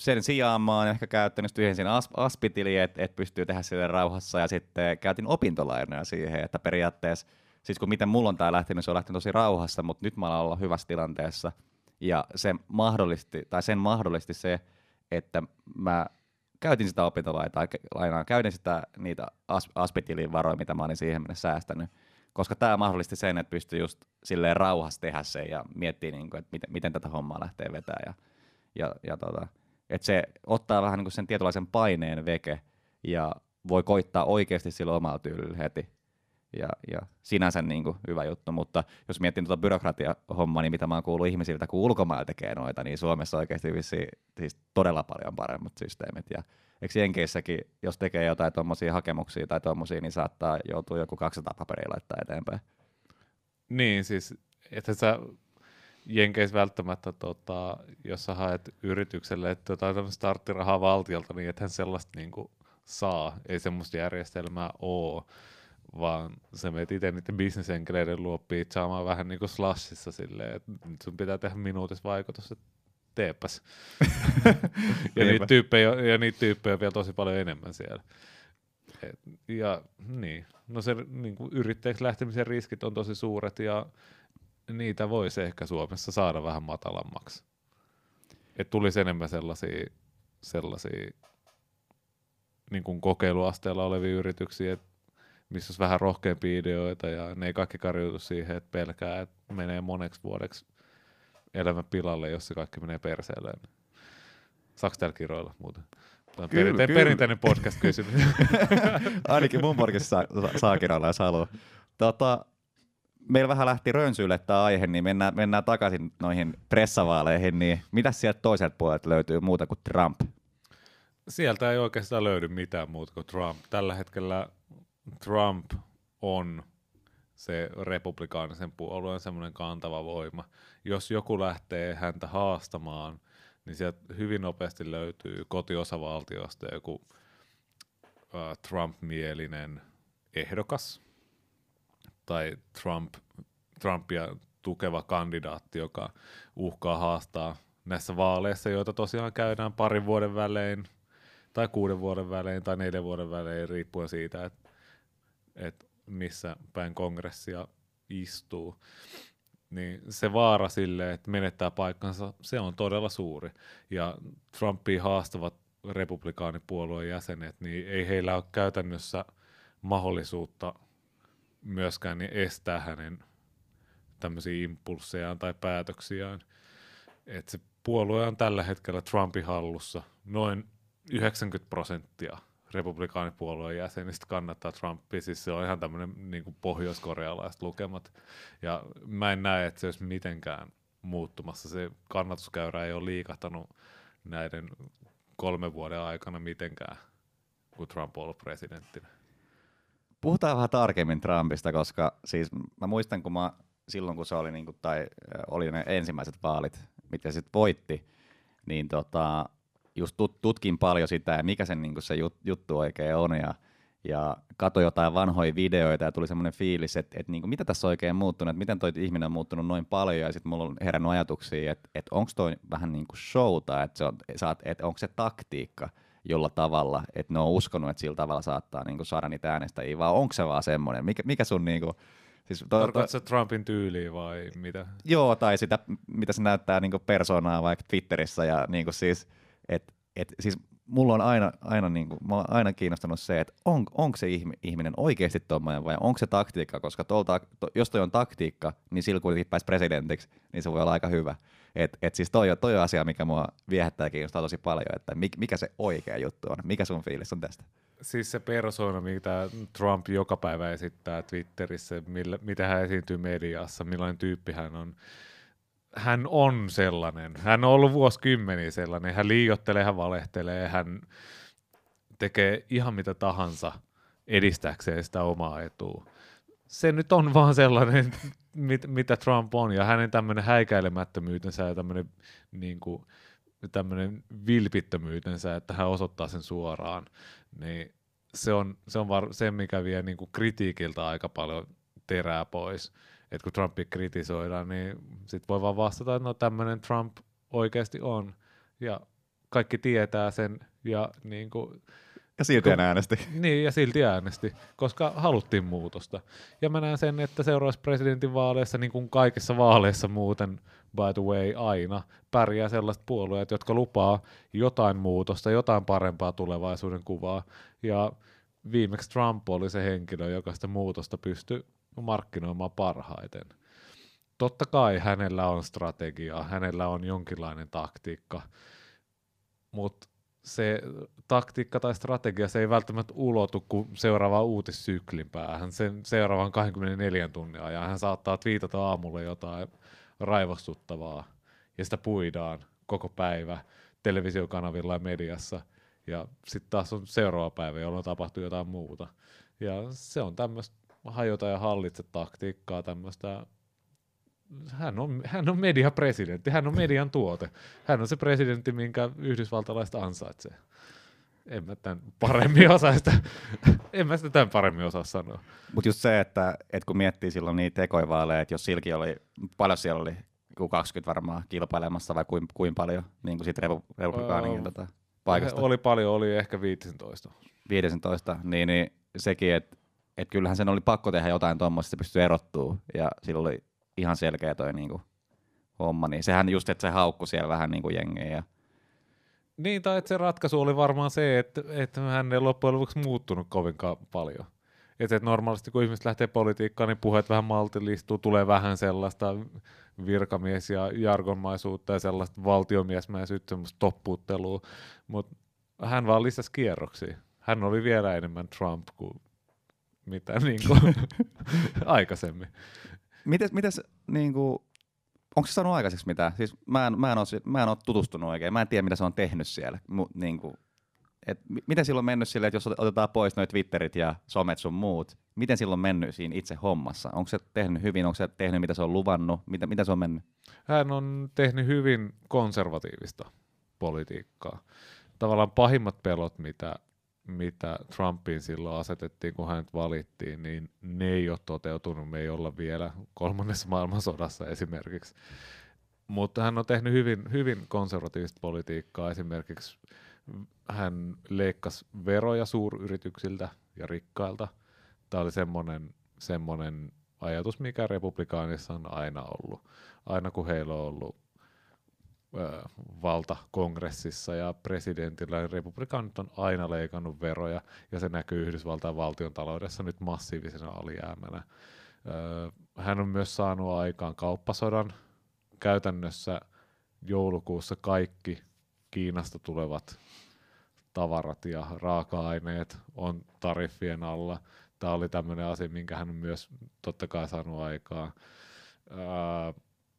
Sen sijaan mä oon ehkä käyttänyt yhden sen as, aspitili, että et pystyy tehdä sille rauhassa ja sitten käytin opintolainoja siihen, että periaatteessa, siis kun miten mulla on tää lähtenyt, se on lähtenyt tosi rauhassa, mutta nyt mä oon olla hyvässä tilanteessa ja se mahdollisti, tai sen mahdollisti se, että mä käytin sitä opintolainaa, käytin sitä niitä as, aspitilin varoja, mitä mä olin siihen mennessä säästänyt, koska tämä mahdollisti sen, että pystyy just silleen rauhassa tehdä sen ja miettiä, niin kuin, että miten, miten tätä hommaa lähtee vetää ja, ja, ja tota, että se ottaa vähän niin kuin sen tietynlaisen paineen veke ja voi koittaa oikeasti sillä omalla tyylillä heti. ja, ja sinänsä niin kuin hyvä juttu, mutta jos miettii tuota byrokratia-hommaa, niin mitä mä oon kuullut ihmisiltä, kun ulkomailla tekee noita, niin Suomessa oikeasti vissi, siis todella paljon paremmat systeemit. Ja eikö Jenkeissäkin, jos tekee jotain tuommoisia hakemuksia tai tuommoisia, niin saattaa joutua joku 200 paperia laittaa eteenpäin. Niin, siis että sä Jenkeissä välttämättä, tota, jos sä haet yritykselle jotain starttirahaa valtiolta, niin ethän sellaista niin kuin, saa. Ei semmoista järjestelmää ole, vaan sä menet itse niiden bisnesenkeleiden luo saamaan vähän niin kuin slashissa silleen, että sun pitää tehdä minuutissa vaikutus, että teepäs. ja, niitä tyyppejä, ja niitä tyyppejä on vielä tosi paljon enemmän siellä. Et, ja niin, no se niin kuin yrittäjäksi lähtemisen riskit on tosi suuret ja niitä voisi ehkä Suomessa saada vähän matalammaksi. Että tulisi enemmän sellaisia, sellaisia niin kuin kokeiluasteella olevia yrityksiä, että missä olisi vähän rohkeampia ideoita ja ne ei kaikki karjutu siihen, että pelkää, että menee moneksi vuodeksi elämä pilalle, jos se kaikki menee perseelle. Saako täällä kiroilla muuten? Tämä on kyllä, perinte- kyllä. perinteinen podcast-kysymys. Ainakin mun podcastissa saa, saa kiroilla, jos haluaa. Tota, meillä vähän lähti rönsyille tämä aihe, niin mennään, mennään takaisin noihin pressavaaleihin, niin mitä sieltä toiselta puolelta löytyy muuta kuin Trump? Sieltä ei oikeastaan löydy mitään muuta kuin Trump. Tällä hetkellä Trump on se republikaanisen puolueen semmoinen kantava voima. Jos joku lähtee häntä haastamaan, niin sieltä hyvin nopeasti löytyy kotiosavaltiosta joku uh, Trump-mielinen ehdokas tai Trump, Trumpia tukeva kandidaatti, joka uhkaa haastaa näissä vaaleissa, joita tosiaan käydään parin vuoden välein, tai kuuden vuoden välein, tai neljän vuoden välein, riippuen siitä, että et missä päin kongressia istuu. Niin se vaara sille, että menettää paikkansa, se on todella suuri. Ja Trumpia haastavat republikaanipuolueen jäsenet, niin ei heillä ole käytännössä mahdollisuutta myöskään niin estää hänen tämmöisiä impulssejaan tai päätöksiään. Et se puolue on tällä hetkellä Trumpin hallussa. Noin 90 prosenttia republikaanipuolueen jäsenistä kannattaa Trumpia, siis se on ihan tämmöinen niin pohjoiskorealaiset lukemat. Ja mä en näe, että se olisi mitenkään muuttumassa. Se kannatuskäyrä ei ole liikahtanut näiden kolmen vuoden aikana mitenkään, kun Trump on ollut presidenttinä. Puhutaan vähän tarkemmin Trumpista, koska siis mä muistan, kun mä silloin kun se oli, niin kuin, tai oli ne ensimmäiset vaalit, mitä sitten voitti, niin tota, just tut, tutkin paljon sitä, ja mikä sen, niin kuin se jut, juttu oikein on, ja, ja katsoin jotain vanhoja videoita, ja tuli semmoinen fiilis, että, että niin kuin, mitä tässä on oikein muuttunut, että miten toi ihminen on muuttunut noin paljon, ja sitten mulla on herännyt ajatuksia, että, että onko toi vähän niin kuin showta, että, se on, että onko se taktiikka, jolla tavalla, että ne on uskonut, että sillä tavalla saattaa niin kuin, saada niitä äänestäjiä, vai onko se vaan semmoinen? Mikä, mikä sun niin kuin, Siis to, to, se Trumpin tyyliä vai mitä? Joo, tai sitä, mitä se näyttää niin persoonaa vaikka Twitterissä ja niin kuin siis, et, et, siis mulla on aina, aina, niin kuin, mä aina kiinnostunut se, että on, onko se ihminen oikeasti tuommoinen vai onko se taktiikka, koska tolta, to, jos toi on taktiikka, niin sillä kuitenkin pääsi presidentiksi, niin se voi olla aika hyvä. Et, et siis toi, toi on asia, mikä mua viehättää kiinnostaa tosi paljon, että mikä se oikea juttu on. Mikä sun fiilis on tästä? Siis se persoona, mitä Trump joka päivä esittää Twitterissä, millä, mitä hän esiintyy mediassa, millainen tyyppi hän on. Hän on sellainen. Hän on ollut vuosikymmeniä sellainen. Hän liiottelee, hän valehtelee, hän tekee ihan mitä tahansa edistääkseen sitä omaa etua. Se nyt on vaan sellainen mit, mitä Trump on, ja hänen tämmöinen häikäilemättömyytensä ja tämmöinen niin tämmöinen vilpittömyytensä, että hän osoittaa sen suoraan, niin se on, se on var, se, mikä vie niin kuin kritiikiltä aika paljon terää pois. Että kun Trumpia kritisoidaan, niin sitten voi vaan vastata, että no tämmöinen Trump oikeasti on. Ja kaikki tietää sen. Ja niin kuin, ja silti kun, äänesti. Niin, ja silti äänesti, koska haluttiin muutosta. Ja mä näen sen, että seuraavassa presidentin vaaleissa, niin kuin kaikissa vaaleissa muuten, by the way, aina pärjää sellaiset puolueet, jotka lupaa jotain muutosta, jotain parempaa tulevaisuuden kuvaa. Ja viimeksi Trump oli se henkilö, joka sitä muutosta pystyi markkinoimaan parhaiten. Totta kai hänellä on strategia, hänellä on jonkinlainen taktiikka, mutta se taktiikka tai strategia, se ei välttämättä ulotu kuin seuraavaan uutissyklin päähän, sen seuraavan 24 tunnin ajan. Hän saattaa twiitata aamulla jotain raivostuttavaa, ja sitä puidaan koko päivä televisiokanavilla ja mediassa, ja sitten taas on seuraava päivä, jolloin tapahtuu jotain muuta. Ja se on tämmöistä hajota ja hallitse taktiikkaa, tämmöistä hän on, hän on mediapresidentti, hän on median tuote. Hän on se presidentti, minkä yhdysvaltalaiset ansaitsee. En mä tämän paremmin osaa sitä, en mä sitä tämän paremmin osaa sanoa. Mutta just se, että, että kun miettii silloin niitä tekoivaaleja, että jos Silki oli, paljon siellä oli, 20 varmaan kilpailemassa vai kuin, kuin paljon niin kuin siitä repu, republikaanin oh, tota, paikasta? Oli paljon, oli ehkä 15. 15, niin, niin sekin, että et kyllähän sen oli pakko tehdä jotain tuommoista, se pystyi erottuu ja silloin oli ihan selkeä toi niinku homma, niin sehän just, että se haukku siellä vähän niinku jengiä. Ja... Niin, tai että se ratkaisu oli varmaan se, että, että hän ei loppujen lopuksi muuttunut kovinkaan paljon. Että et normaalisti kun ihmiset lähtee politiikkaan, niin puheet vähän maltillistuu, tulee vähän sellaista virkamies- ja jargonmaisuutta ja sellaista valtiomiesmäisyyttä, semmoista toppuuttelua, mutta hän vaan lisäsi kierroksia. Hän oli vielä enemmän Trump kuin mitä niin kuin aikaisemmin. Mites, mites niin kuin, onko se saanut aikaiseksi mitään? Siis mä en, mä en, ole, mä en ole tutustunut oikein, mä en tiedä mitä se on tehnyt siellä. Mu, niin kuin, et miten silloin on mennyt silleen, että jos otetaan pois noin Twitterit ja somet sun muut, miten silloin on mennyt siinä itse hommassa? Onko se tehnyt hyvin, onko se tehnyt mitä se on luvannut, mitä, mitä se on mennyt? Hän on tehnyt hyvin konservatiivista politiikkaa. Tavallaan pahimmat pelot, mitä mitä Trumpiin silloin asetettiin, kun hänet valittiin, niin ne ei ole toteutunut. Me ei olla vielä kolmannessa maailmansodassa esimerkiksi. Mutta hän on tehnyt hyvin, hyvin konservatiivista politiikkaa. Esimerkiksi hän leikkasi veroja suuryrityksiltä ja rikkailta. Tämä oli semmoinen, semmoinen ajatus, mikä republikaanissa on aina ollut. Aina kun heillä on ollut valta kongressissa ja presidentillä, niin republikaanit on aina leikannut veroja, ja se näkyy Yhdysvaltain valtion taloudessa nyt massiivisena alijäämänä. Hän on myös saanut aikaan kauppasodan. Käytännössä joulukuussa kaikki Kiinasta tulevat tavarat ja raaka-aineet on tariffien alla. Tämä oli tämmöinen asia, minkä hän on myös totta kai saanut aikaan.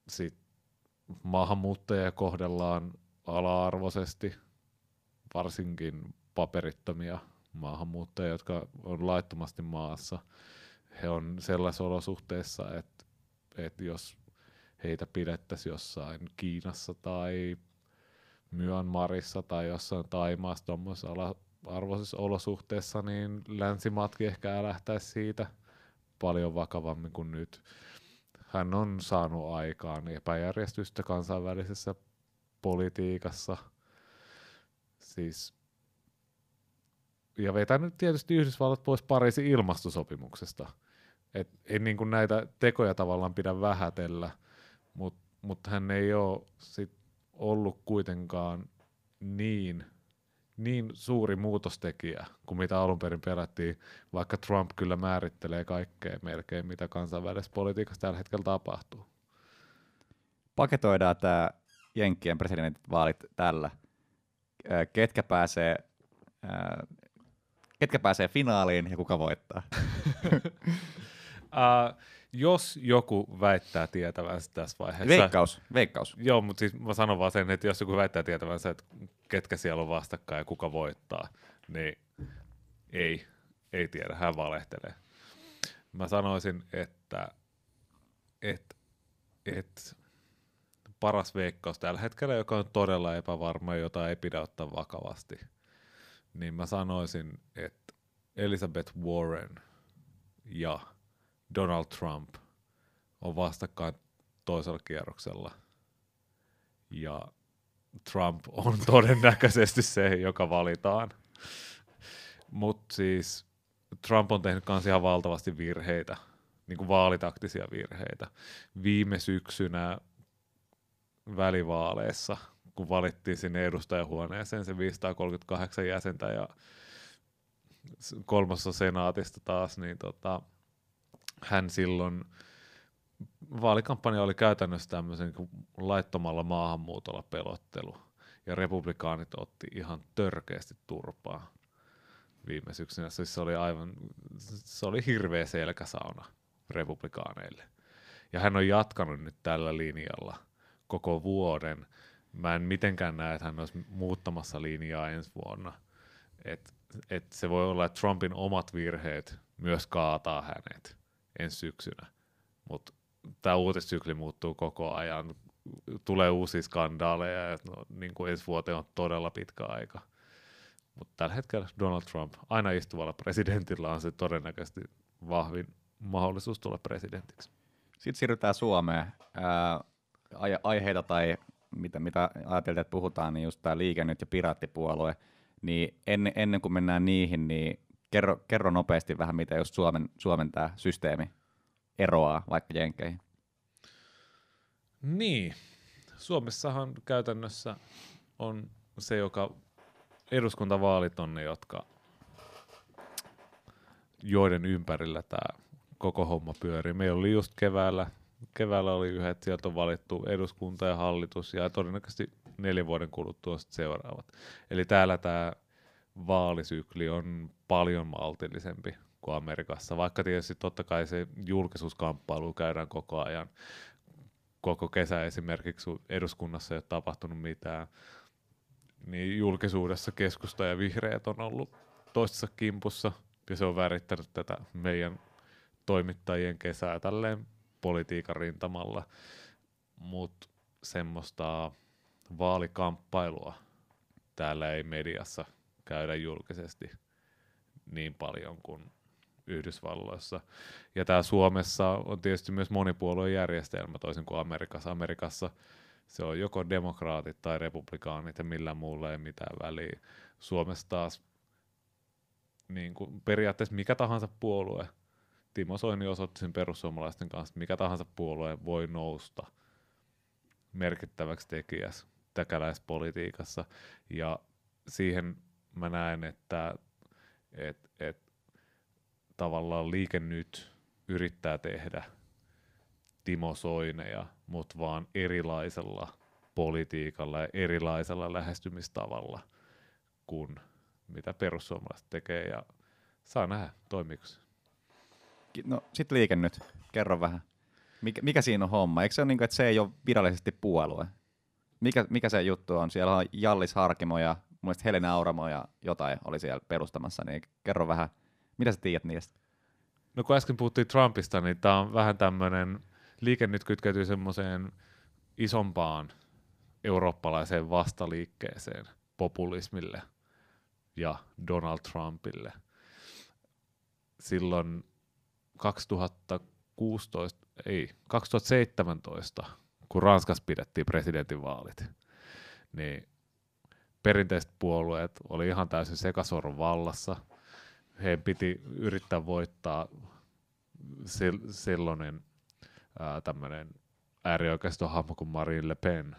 Sitten maahanmuuttajia kohdellaan ala-arvoisesti, varsinkin paperittomia maahanmuuttajia, jotka on laittomasti maassa. He on sellaisessa olosuhteessa, että, että jos heitä pidettäisiin jossain Kiinassa tai Myanmarissa tai jossain Taimaassa tuommoisessa arvoisessa olosuhteessa, niin länsimatki ehkä älähtäisi siitä paljon vakavammin kuin nyt hän on saanut aikaan epäjärjestystä kansainvälisessä politiikassa. Siis, ja vetänyt tietysti Yhdysvallat pois Pariisin ilmastosopimuksesta. Et ei niin kuin näitä tekoja tavallaan pidä vähätellä, mutta mut hän ei ole ollut kuitenkaan niin niin suuri muutostekijä kuin mitä alun perin pelättiin, vaikka Trump kyllä määrittelee kaikkea melkein, mitä kansainvälisessä politiikassa tällä hetkellä tapahtuu. Paketoidaan tämä Jenkkien presidentinvaalit tällä. Ketkä pääsee, ketkä pääsee finaaliin ja kuka voittaa? uh, jos joku väittää tietävänsä tässä vaiheessa... Veikkaus, veikkaus. Joo, mutta siis mä sanon vaan sen, että jos joku väittää tietävänsä, että ketkä siellä on vastakkain ja kuka voittaa, niin ei, ei tiedä, hän valehtelee. Mä sanoisin, että, että, että paras veikkaus tällä hetkellä, joka on todella epävarma ja jota ei pidä ottaa vakavasti, niin mä sanoisin, että Elizabeth Warren ja – Donald Trump on vastakkain toisella kierroksella. Ja Trump on todennäköisesti se, joka valitaan. Mutta siis Trump on tehnyt myös ihan valtavasti virheitä, niin kuin vaalitaktisia virheitä. Viime syksynä välivaaleissa, kun valittiin sinne edustajahuoneeseen se 538 jäsentä ja kolmassa senaatista taas, niin tota, hän silloin, vaalikampanja oli käytännössä tämmöisen niin laittomalla maahanmuutolla pelottelu. ja republikaanit otti ihan törkeästi turpaa viime syksynä. Siis se oli aivan, se oli hirveä selkäsauna republikaaneille. Ja hän on jatkanut nyt tällä linjalla koko vuoden. Mä en mitenkään näe, että hän olisi muuttamassa linjaa ensi vuonna. Et, et se voi olla, että Trumpin omat virheet myös kaataa hänet ensi syksynä. Mutta tämä uutissykli muuttuu koko ajan. Tulee uusia skandaaleja ja no, niin kuin ensi vuoteen on todella pitkä aika. Mutta tällä hetkellä Donald Trump, aina istuvalla presidentillä on se todennäköisesti vahvin mahdollisuus tulla presidentiksi. Sitten siirrytään Suomeen. Ää, aiheita tai mitä, mitä ajateltiin, että puhutaan, niin just tämä liike ja piraattipuolue. Niin ennen, ennen kuin mennään niihin, niin kerro, kerro nopeasti vähän, mitä just Suomen, Suomen tämä systeemi eroaa vaikka Jenkeihin. Niin. Suomessahan käytännössä on se, joka eduskuntavaalit on ne, jotka joiden ympärillä tämä koko homma pyörii. Meillä oli just keväällä, keväällä oli yhdet, sieltä on valittu eduskunta ja hallitus ja todennäköisesti neljän vuoden kuluttua sitten seuraavat. Eli täällä tämä vaalisykli on paljon maltillisempi kuin Amerikassa, vaikka tietysti totta kai se julkisuuskamppailu käydään koko ajan. Koko kesä esimerkiksi eduskunnassa ei ole tapahtunut mitään, niin julkisuudessa keskusta ja vihreät on ollut toisessa kimpussa, ja se on värittänyt tätä meidän toimittajien kesää tälleen politiikan rintamalla, mutta semmoista vaalikamppailua täällä ei mediassa käydä julkisesti niin paljon kuin Yhdysvalloissa. Ja tämä Suomessa on tietysti myös monipuoluejärjestelmä toisin kuin Amerikassa. Amerikassa se on joko demokraatit tai republikaanit ja millään muulla ei mitään väliä. Suomessa taas niin kuin periaatteessa mikä tahansa puolue, Timo Soini osoitti sen perussuomalaisten kanssa, mikä tahansa puolue voi nousta merkittäväksi tekijäksi täkäläispolitiikassa. Ja siihen mä näen, että et, et, tavallaan liike nyt yrittää tehdä Timo Soineja, mutta vaan erilaisella politiikalla ja erilaisella lähestymistavalla kuin mitä perussuomalaiset tekee ja saa nähdä toimiiko se. No sit liike nyt, kerro vähän. Mikä, mikä siinä on homma? Eikö se ole niin kuin, että se ei ole virallisesti puolue? Mikä, mikä se juttu on? Siellä on Jallis Harkimo ja mun Helena Auramo ja jotain oli siellä perustamassa, niin kerro vähän, mitä sä tiedät niistä? No kun äsken puhuttiin Trumpista, niin tämä on vähän tämmöinen, liike nyt kytkeytyy semmoiseen isompaan eurooppalaiseen vastaliikkeeseen, populismille ja Donald Trumpille. Silloin 2016, ei, 2017, kun Ranskassa pidettiin presidentinvaalit, niin perinteiset puolueet oli ihan täysin sekasoron vallassa. Heidän piti yrittää voittaa silloinen tämmöinen äärioikeistohahmo kuin Marine Le Pen,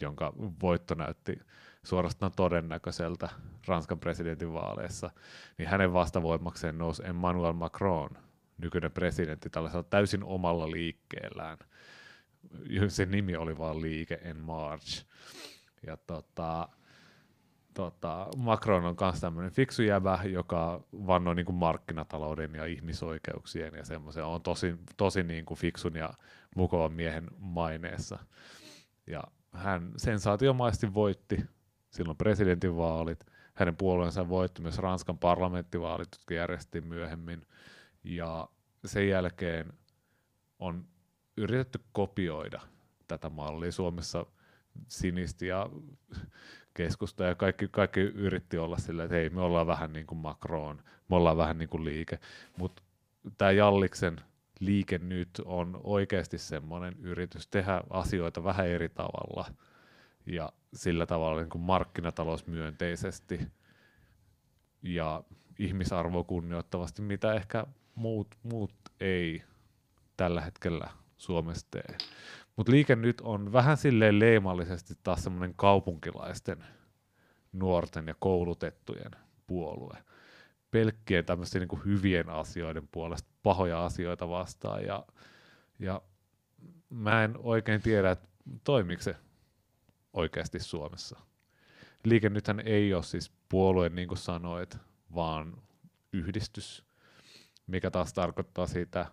jonka voitto näytti suorastaan todennäköiseltä Ranskan presidentinvaaleissa, niin hänen vastavoimakseen nousi Emmanuel Macron, nykyinen presidentti, tällaisella täysin omalla liikkeellään. Sen nimi oli vaan Liike en March. Ja tota, tota, Macron on myös tämmöinen fiksu jäbä, joka vannoi niin kuin markkinatalouden ja ihmisoikeuksien ja semmoisen, on tosi, tosi niin kuin fiksun ja mukavan miehen maineessa. Ja hän sensaatiomaisesti voitti silloin presidentinvaalit. Hänen puolueensa voitti myös Ranskan parlamenttivaalit, jotka järjestettiin myöhemmin. Ja sen jälkeen on yritetty kopioida tätä mallia. Suomessa sinisti ja keskusta ja kaikki, kaikki yritti olla silleen, että hei, me ollaan vähän niin kuin Macron, me ollaan vähän niin kuin liike, mutta tämä Jalliksen liike nyt on oikeasti semmoinen yritys tehdä asioita vähän eri tavalla ja sillä tavalla niin kuin markkinatalousmyönteisesti ja ihmisarvo kunnioittavasti, mitä ehkä muut, muut ei tällä hetkellä Suomessa tee. Mutta liike nyt on vähän silleen leimallisesti taas semmoinen kaupunkilaisten nuorten ja koulutettujen puolue. Pelkkien tämmöisten niin hyvien asioiden puolesta pahoja asioita vastaan. Ja, ja mä en oikein tiedä, että toimiko se oikeasti Suomessa. liike nythän ei ole siis puolue, niin kuin sanoit, vaan yhdistys, mikä taas tarkoittaa sitä,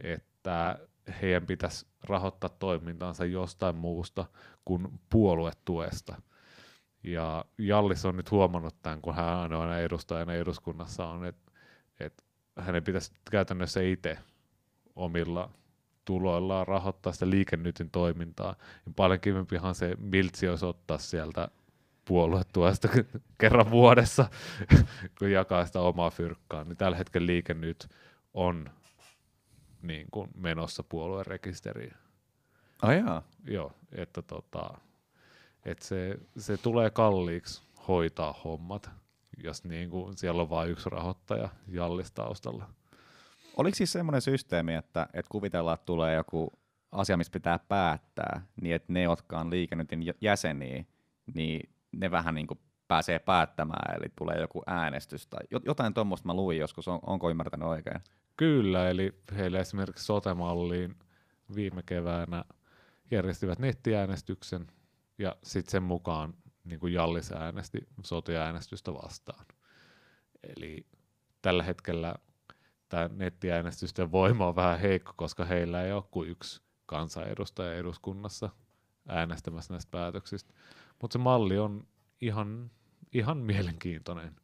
että heidän pitäisi rahoittaa toimintaansa jostain muusta kuin puoluetuesta. Ja Jallis on nyt huomannut tämän, kun hän ainoana edustajana eduskunnassa on, että, että hänen pitäisi käytännössä itse omilla tuloillaan rahoittaa sitä liikennytin toimintaa. Ja paljon kivempihan se miltsi olisi ottaa sieltä puoluetuesta kerran vuodessa, kun jakaa sitä omaa fyrkkaa. Niin tällä hetkellä liikennyt on niin kuin menossa puoluerekisteriin. Oh, jaa. Joo, että tota, että se, se tulee kalliiksi hoitaa hommat, jos niin kuin siellä on vain yksi rahoittaja jallistaustalla. Oliko siis semmoinen systeemi, että, että kuvitellaan, että tulee joku asia, mistä pitää päättää, niin että ne, jotka on liikennytin jäseniä, niin ne vähän niin kuin pääsee päättämään, eli tulee joku äänestys tai jotain tuommoista mä luin joskus, on, onko ymmärtänyt oikein? Kyllä, eli heille esimerkiksi sotemalliin viime keväänä järjestivät nettiäänestyksen, ja sitten sen mukaan niin kuin Jallis äänesti sote-äänestystä vastaan. Eli tällä hetkellä tämä nettiäänestysten voima on vähän heikko, koska heillä ei ole kuin yksi kansanedustaja eduskunnassa äänestämässä näistä päätöksistä. Mutta se malli on ihan, ihan mielenkiintoinen,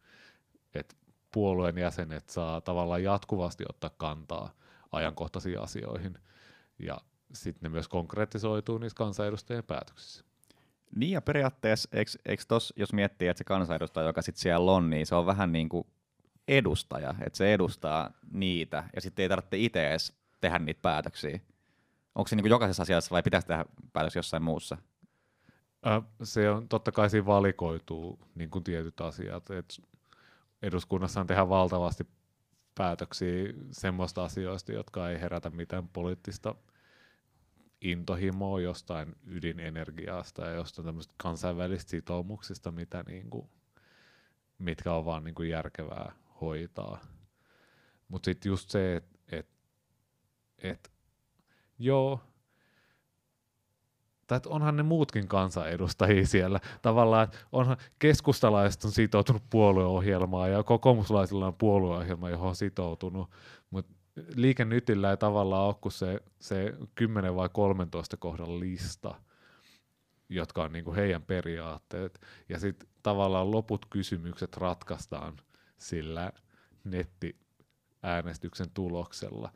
puolueen jäsenet saa tavallaan jatkuvasti ottaa kantaa ajankohtaisiin asioihin, ja sitten ne myös konkretisoituu niissä kansanedustajien päätöksissä. Niin ja periaatteessa, eikö, eikö tos, jos miettii, että se kansanedustaja, joka sitten siellä on, niin se on vähän niin kuin edustaja, että se edustaa niitä, ja sitten ei tarvitse itse edes tehdä niitä päätöksiä. Onko se niin kuin jokaisessa asiassa vai pitäisi tehdä päätös jossain muussa? se on totta kai siinä valikoituu niin kuin tietyt asiat. Et eduskunnassa tehdään valtavasti päätöksiä semmoista asioista, jotka ei herätä mitään poliittista intohimoa jostain ydinenergiasta ja jostain tämmöistä kansainvälisistä sitoumuksista, mitä niin kuin, mitkä on vaan niin kuin järkevää hoitaa. Mutta sitten just se, että et, et, joo, tai että onhan ne muutkin kansanedustajia siellä. Tavallaan, että onhan keskustalaiset on sitoutunut puolueohjelmaan ja kokoomuslaisilla on puolueohjelma, johon on sitoutunut, mutta liikennytillä ei tavallaan ole kuin se, se 10 vai 13 kohdan lista, jotka on niinku heidän periaatteet. Ja sitten tavallaan loput kysymykset ratkaistaan sillä nettiäänestyksen tuloksella.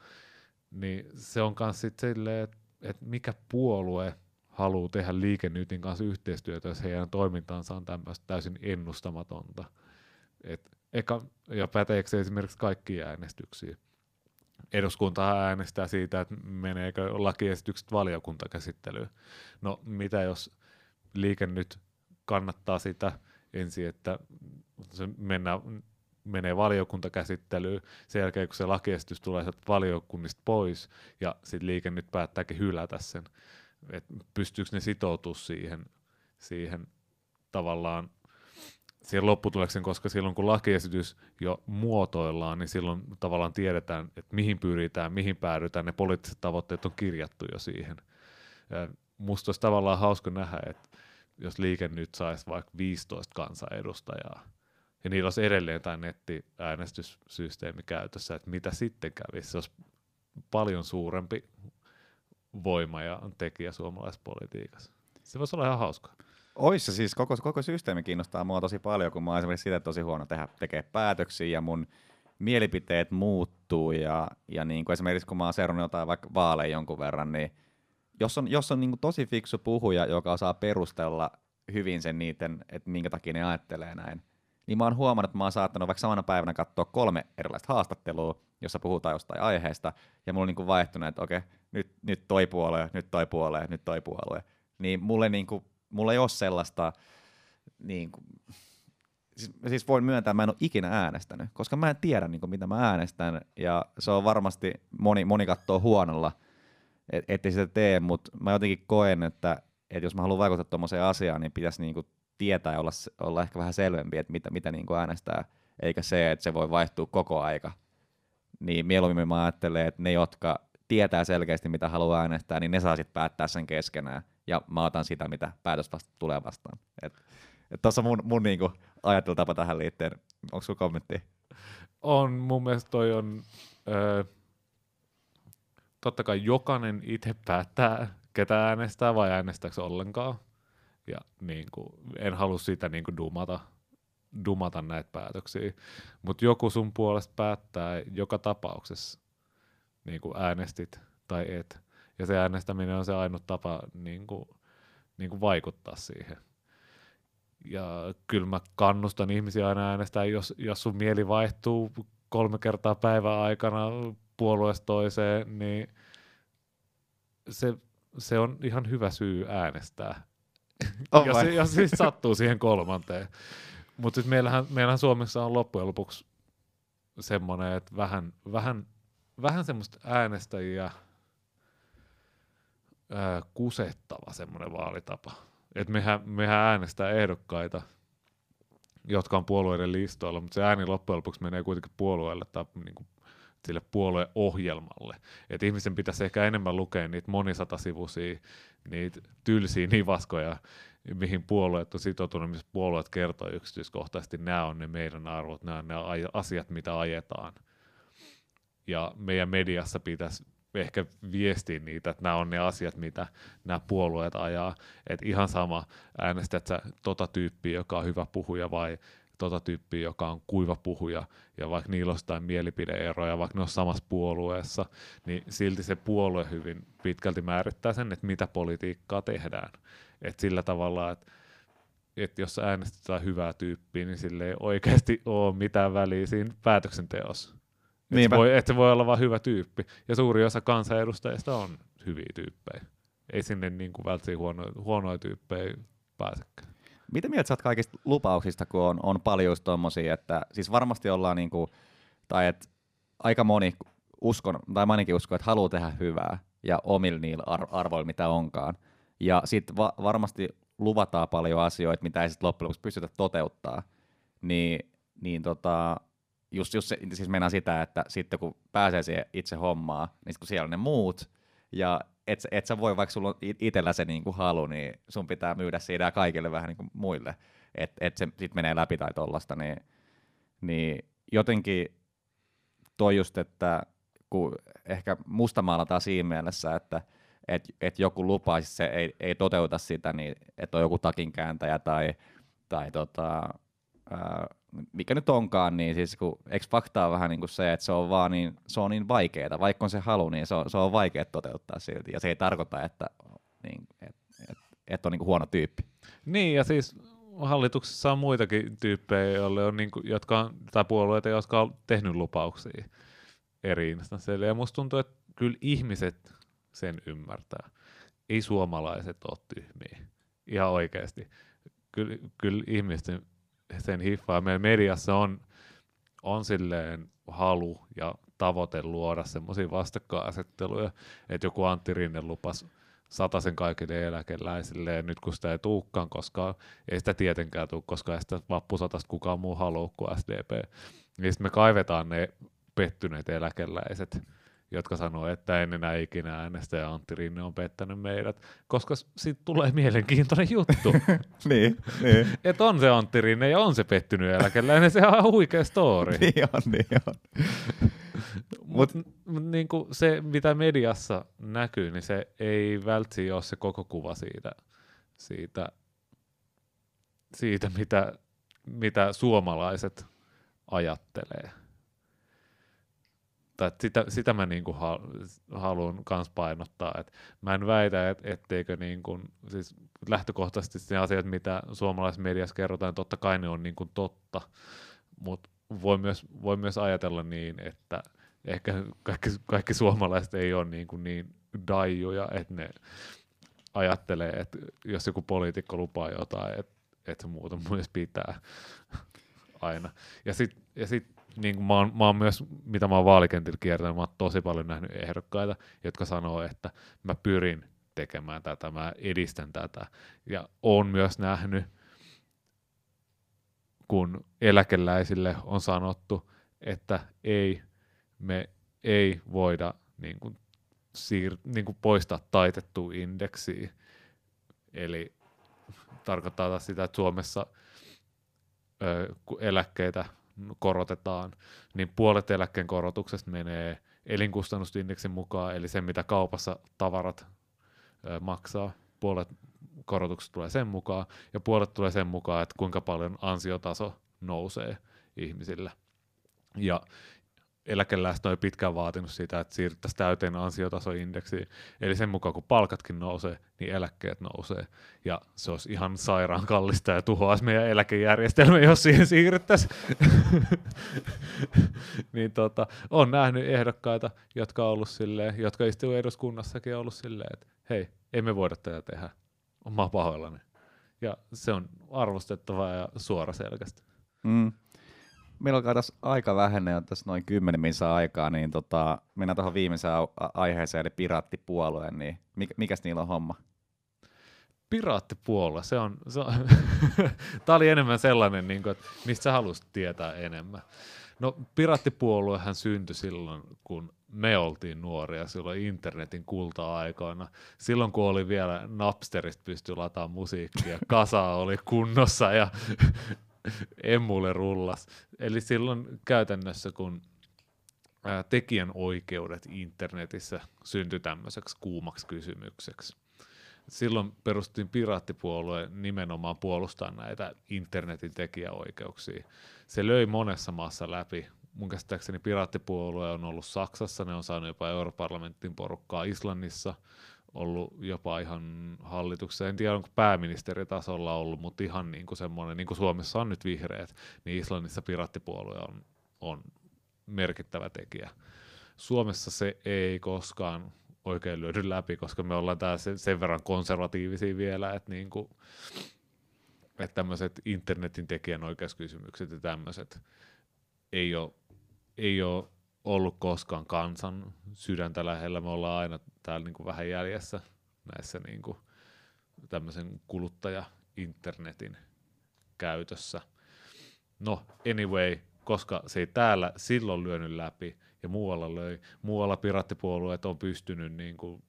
Niin se on myös sitten silleen, että et mikä puolue haluaa tehdä liikennytin kanssa yhteistyötä, jos heidän toimintansa on tämmöistä täysin ennustamatonta. Et eka, ja päteekö se esimerkiksi kaikki äänestyksiä? Eduskunta äänestää siitä, että meneekö lakiesitykset valiokuntakäsittelyyn. No mitä jos liikennyt kannattaa sitä ensin, että se mennään menee valiokuntakäsittelyyn, sen jälkeen kun se lakiesitys tulee valiokunnista pois, ja sitten liike nyt päättääkin hylätä sen, että pystyykö ne sitoutumaan siihen, siihen tavallaan siihen lopputuleksen, koska silloin kun lakiesitys jo muotoillaan, niin silloin tavallaan tiedetään, että mihin pyritään, mihin päädytään, ne poliittiset tavoitteet on kirjattu jo siihen. Ja musta olisi tavallaan hauska nähdä, että jos liike nyt saisi vaikka 15 kansanedustajaa, ja niillä olisi edelleen tämä nettiäänestyssysteemi käytössä, että mitä sitten kävisi, se olisi paljon suurempi voima ja tekijä suomalaisessa politiikassa. Se voisi olla ihan hauskaa. Oissa siis koko, koko systeemi kiinnostaa mua tosi paljon, kun mä oon esimerkiksi sitä tosi huono tehdä, tekee päätöksiä ja mun mielipiteet muuttuu ja, ja niin kuin esimerkiksi kun mä oon seurannut jotain vaikka vaaleja jonkun verran, niin jos on, jos on niin kuin tosi fiksu puhuja, joka osaa perustella hyvin sen niiden, että minkä takia ne ajattelee näin, niin mä oon huomannut, että mä oon saattanut vaikka samana päivänä katsoa kolme erilaista haastattelua, jossa puhutaan jostain aiheesta, ja mulla on niin kuin vaihtunut, että okei, nyt, nyt toi puolue, nyt toi puolue, nyt toi puolue. Niin mulle, niin kuin, mulle ei ole sellaista, niin kuin, siis, siis voin myöntää, että mä en ole ikinä äänestänyt, koska mä en tiedä, niin kuin, mitä mä äänestän, ja se on varmasti, moni, moni katsoo huonolla, et, ettei sitä tee, mutta mä jotenkin koen, että, että jos mä haluan vaikuttaa tuommoiseen asiaan, niin pitäisi niin kuin, tietää ja olla, olla ehkä vähän selvempi, että mitä, mitä niin kuin äänestää, eikä se, että se voi vaihtua koko aika. Niin mieluummin mä ajattelen, että ne, jotka tietää selkeästi, mitä haluaa äänestää, niin ne saa sitten päättää sen keskenään. Ja mä otan sitä, mitä päätös vasta tulee vastaan. Tuossa mun, mun niinku ajattelutapa tähän liittyen. Onko sulla kommentti? On, mun mielestä toi on, öö, totta kai jokainen itse päättää, ketä äänestää vai äänestääkö ollenkaan. Ja niin kuin, en halua sitä niin kuin dumata, dumata näitä päätöksiä, mutta joku sun puolesta päättää joka tapauksessa, niin kuin äänestit tai et. Ja se äänestäminen on se ainut tapa niin kuin, niin kuin vaikuttaa siihen. Ja kyllä mä kannustan ihmisiä aina äänestää, jos, jos sun mieli vaihtuu kolme kertaa päivän aikana puolueesta toiseen, niin se, se on ihan hyvä syy äänestää. Oh jos, vai? jos siis sattuu siihen kolmanteen. Mutta sitten meillähän, meillähän Suomessa on loppujen lopuksi semmoinen, että vähän, vähän, vähän semmoista äänestäjiä ää, kusettava semmoinen vaalitapa. Et mehän, mehän äänestää ehdokkaita, jotka on puolueiden listoilla, mutta se ääni loppujen lopuksi menee kuitenkin puolueelle tai niin kuin sille puolueohjelmalle. Et ihmisen pitäisi ehkä enemmän lukea niitä monisatasivuisia, niitä tylsiä nivaskoja, mihin puolueet on sitoutunut, missä puolueet kertoo yksityiskohtaisesti, nämä on ne meidän arvot, nämä on ne asiat, mitä ajetaan. Ja meidän mediassa pitäisi ehkä viestiä niitä, että nämä on ne asiat, mitä nämä puolueet ajaa. Et ihan sama, äänestät sä tota tyyppiä, joka on hyvä puhuja vai tota tyyppiä, joka on kuiva puhuja, ja vaikka niillä on jotain mielipideeroja, vaikka ne on samassa puolueessa, niin silti se puolue hyvin pitkälti määrittää sen, että mitä politiikkaa tehdään. Et sillä tavalla, että et jos äänestetään hyvää tyyppiä, niin sille ei oikeasti ole mitään väliä siinä päätöksenteossa. Et se, Niinpä. voi, et se voi olla vain hyvä tyyppi. Ja suuri osa kansanedustajista on hyviä tyyppejä. Ei sinne niin kuin välttämättä huono, huonoja tyyppejä pääsekään. Mitä mieltä sä oot kaikista lupauksista, kun on, on paljon tommosia, että siis varmasti ollaan niinku, tai että aika moni uskon, tai mä ainakin uskon, että haluaa tehdä hyvää ja omilla niillä ar- arvoilla, mitä onkaan. Ja sitten va- varmasti luvataan paljon asioita, mitä ei sitten loppujen lopuksi pystytä toteuttaa. Niin, niin tota, just, just se, siis mennään sitä, että sitten kun pääsee siihen itse hommaan, niin kun siellä on ne muut, ja et, et sä voi, vaikka sulla on it- itellä se niin kuin halu, niin sun pitää myydä siinä kaikille vähän niin kuin muille, että et se sit menee läpi tai tollasta, niin, niin jotenkin toi just, että kun ehkä mustamaalataan siinä mielessä, että et, et joku lupaa, siis se ei, ei toteuta sitä, niin että on joku takinkääntäjä tai, tai tota, ää, mikä nyt onkaan, niin siis kun, eikö faktaa vähän niin kuin se, että se on vaan niin, se on niin vaikeaa, vaikka on se halu, niin se on, se on vaikea toteuttaa silti, ja se ei tarkoita, että niin, et, et, et on niin kuin huono tyyppi. Niin, ja siis hallituksessa on muitakin tyyppejä, joille on niinku, jotka on, tai puolueita, jotka on tehnyt lupauksia eri instansseille. Ja musta tuntuu, että kyllä ihmiset sen ymmärtää. Ei suomalaiset ole tyhmiä. Ihan oikeasti. Kyllä, kyllä ihmiset sen, hiffaa. Meidän mediassa on, on silleen halu ja tavoite luoda semmoisia vastakkainasetteluja, että joku Antti Rinne lupasi sen kaikille eläkeläisille, ja nyt kun sitä ei tuukkaan, koska ei sitä tietenkään tule, koska ei sitä vappusatasta kukaan muu halua kuin SDP, niin sitten me kaivetaan ne pettyneet eläkeläiset, jotka sanoo, että en enää ikinä äänestä ja Antti Rinne on pettänyt meidät, koska siitä tulee mielenkiintoinen juttu. niin, niin. että on se Antti Rinne ja on se pettynyt eläkeläinen, se on huikea story. niin on, niin on. Mutta mut niinku se, mitä mediassa näkyy, niin se ei välttämättä ole se koko kuva siitä, siitä, siitä mitä, mitä suomalaiset ajattelee. Tai et sitä, sitä mä niinku ha, haluan kans painottaa, että mä en väitä, et, etteikö niinku, siis lähtökohtaisesti ne asiat, mitä suomalaisessa mediassa kerrotaan, totta kai ne on niinku totta, mutta voi myös, voi myös ajatella niin, että ehkä kaikki, kaikki suomalaiset ei ole niin, kuin niin daijuja, että ne ajattelee, että jos joku poliitikko lupaa jotain, että, että se muuten myös pitää aina. Ja sitten ja sit, niin kuin mä, oon, mä oon myös, mitä mä oon vaalikentillä kiertänyt, mä oon tosi paljon nähnyt ehdokkaita, jotka sanoo, että mä pyrin tekemään tätä, mä edistän tätä. Ja oon myös nähnyt, kun eläkeläisille on sanottu, että ei, me ei voida niin kuin, siir- niin kuin poistaa taitettua indeksiä. Eli tarkoittaa sitä, että Suomessa ö, eläkkeitä korotetaan, niin puolet eläkkeen korotuksesta menee elinkustannusindeksin mukaan, eli se mitä kaupassa tavarat ö, maksaa, puolet korotukset tulee sen mukaan, ja puolet tulee sen mukaan, että kuinka paljon ansiotaso nousee ihmisillä. Ja eläkeläiset on pitkään vaatinut sitä, että siirryttäisiin täyteen ansiotasoindeksiin. Eli sen mukaan, kun palkatkin nousee, niin eläkkeet nousee. Ja se olisi ihan sairaan kallista ja tuhoaisi meidän eläkejärjestelmä, jos siihen siirryttäisiin. niin tota, on nähnyt ehdokkaita, jotka on ollut silleen, jotka istuu eduskunnassakin on ollut silleen, että hei, emme voida tätä tehdä. Mä pahoillani. Ja se on arvostettavaa ja suoraselkäistä. Mm tässä aika vähenne, on tässä noin 10 minsa aikaa, niin tota, mennään tuohon viimeiseen aiheeseen, eli piraattipuolue, niin mikä, mikäs niillä on homma? Piraattipuolue, se on, se on tämä oli enemmän sellainen, niin kuin, että mistä sä haluaisit tietää enemmän. No piraattipuoluehan syntyi silloin, kun me oltiin nuoria silloin internetin kulta-aikoina. Silloin kun oli vielä Napsterista pysty lataamaan musiikkia, kasa oli kunnossa ja emulle rullas. Eli silloin käytännössä, kun ää, tekijän oikeudet internetissä syntyi tämmöiseksi kuumaksi kysymykseksi. Silloin perustettiin piraattipuolue nimenomaan puolustaa näitä internetin tekijäoikeuksia. Se löi monessa maassa läpi. Mun käsittääkseni piraattipuolue on ollut Saksassa, ne on saanut jopa europarlamentin porukkaa Islannissa – ollut jopa ihan hallituksessa, en tiedä onko pääministeritasolla ollut, mutta ihan niin kuin semmoinen, niin kuin Suomessa on nyt vihreät, niin Islannissa pirattipuolue on, on merkittävä tekijä. Suomessa se ei koskaan oikein löydy läpi, koska me ollaan tää sen, sen verran konservatiivisia vielä, että niin kuin, että tämmöiset internetin tekijänoikeuskysymykset ja tämmöiset ei ole, ei ole ollut koskaan kansan sydäntä lähellä. Me ollaan aina täällä niin kuin vähän jäljessä näissä niin kuin tämmöisen kuluttaja-internetin käytössä. No, anyway, koska se ei täällä silloin lyönyt läpi ja muualla löi, muualla piraattipuolueet on pystynyt, niin kuin,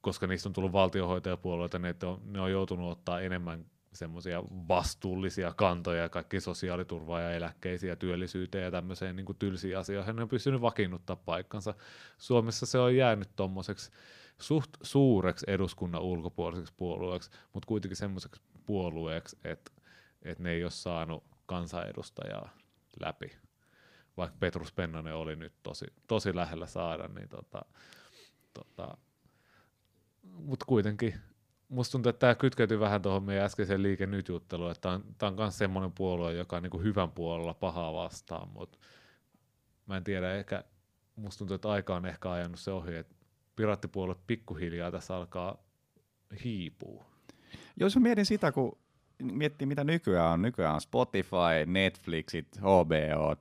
koska niistä on tullut valtiohoitajapuolueita, ne on, ne on joutunut ottaa enemmän semmoisia vastuullisia kantoja kaikki sosiaaliturvaa ja eläkkeisiä ja työllisyyteen ja tämmöiseen niin tylsiin asioihin. Ne on pystynyt vakiinnuttaa paikkansa. Suomessa se on jäänyt tuommoiseksi suht suureksi eduskunnan ulkopuoliseksi puolueeksi, mutta kuitenkin semmoiseksi puolueeksi, että, että ne ei ole saanut kansanedustajaa läpi. Vaikka Petrus Pennanen oli nyt tosi, tosi lähellä saada, niin tota, tota, mutta kuitenkin musta tuntuu, että tämä kytkeytyy vähän tuohon meidän äskeiseen liike nyt jutteluun, että tämä on, on myös semmoinen puolue, joka on niin kuin hyvän puolella pahaa vastaan, mutta mä en tiedä, ehkä musta tuntuu, että aika on ehkä ajanut se ohi, että piraattipuolue pikkuhiljaa tässä alkaa hiipua. Jos mä mietin sitä, kun miettii mitä nykyään on, nykyään on Spotify, Netflixit, HBO,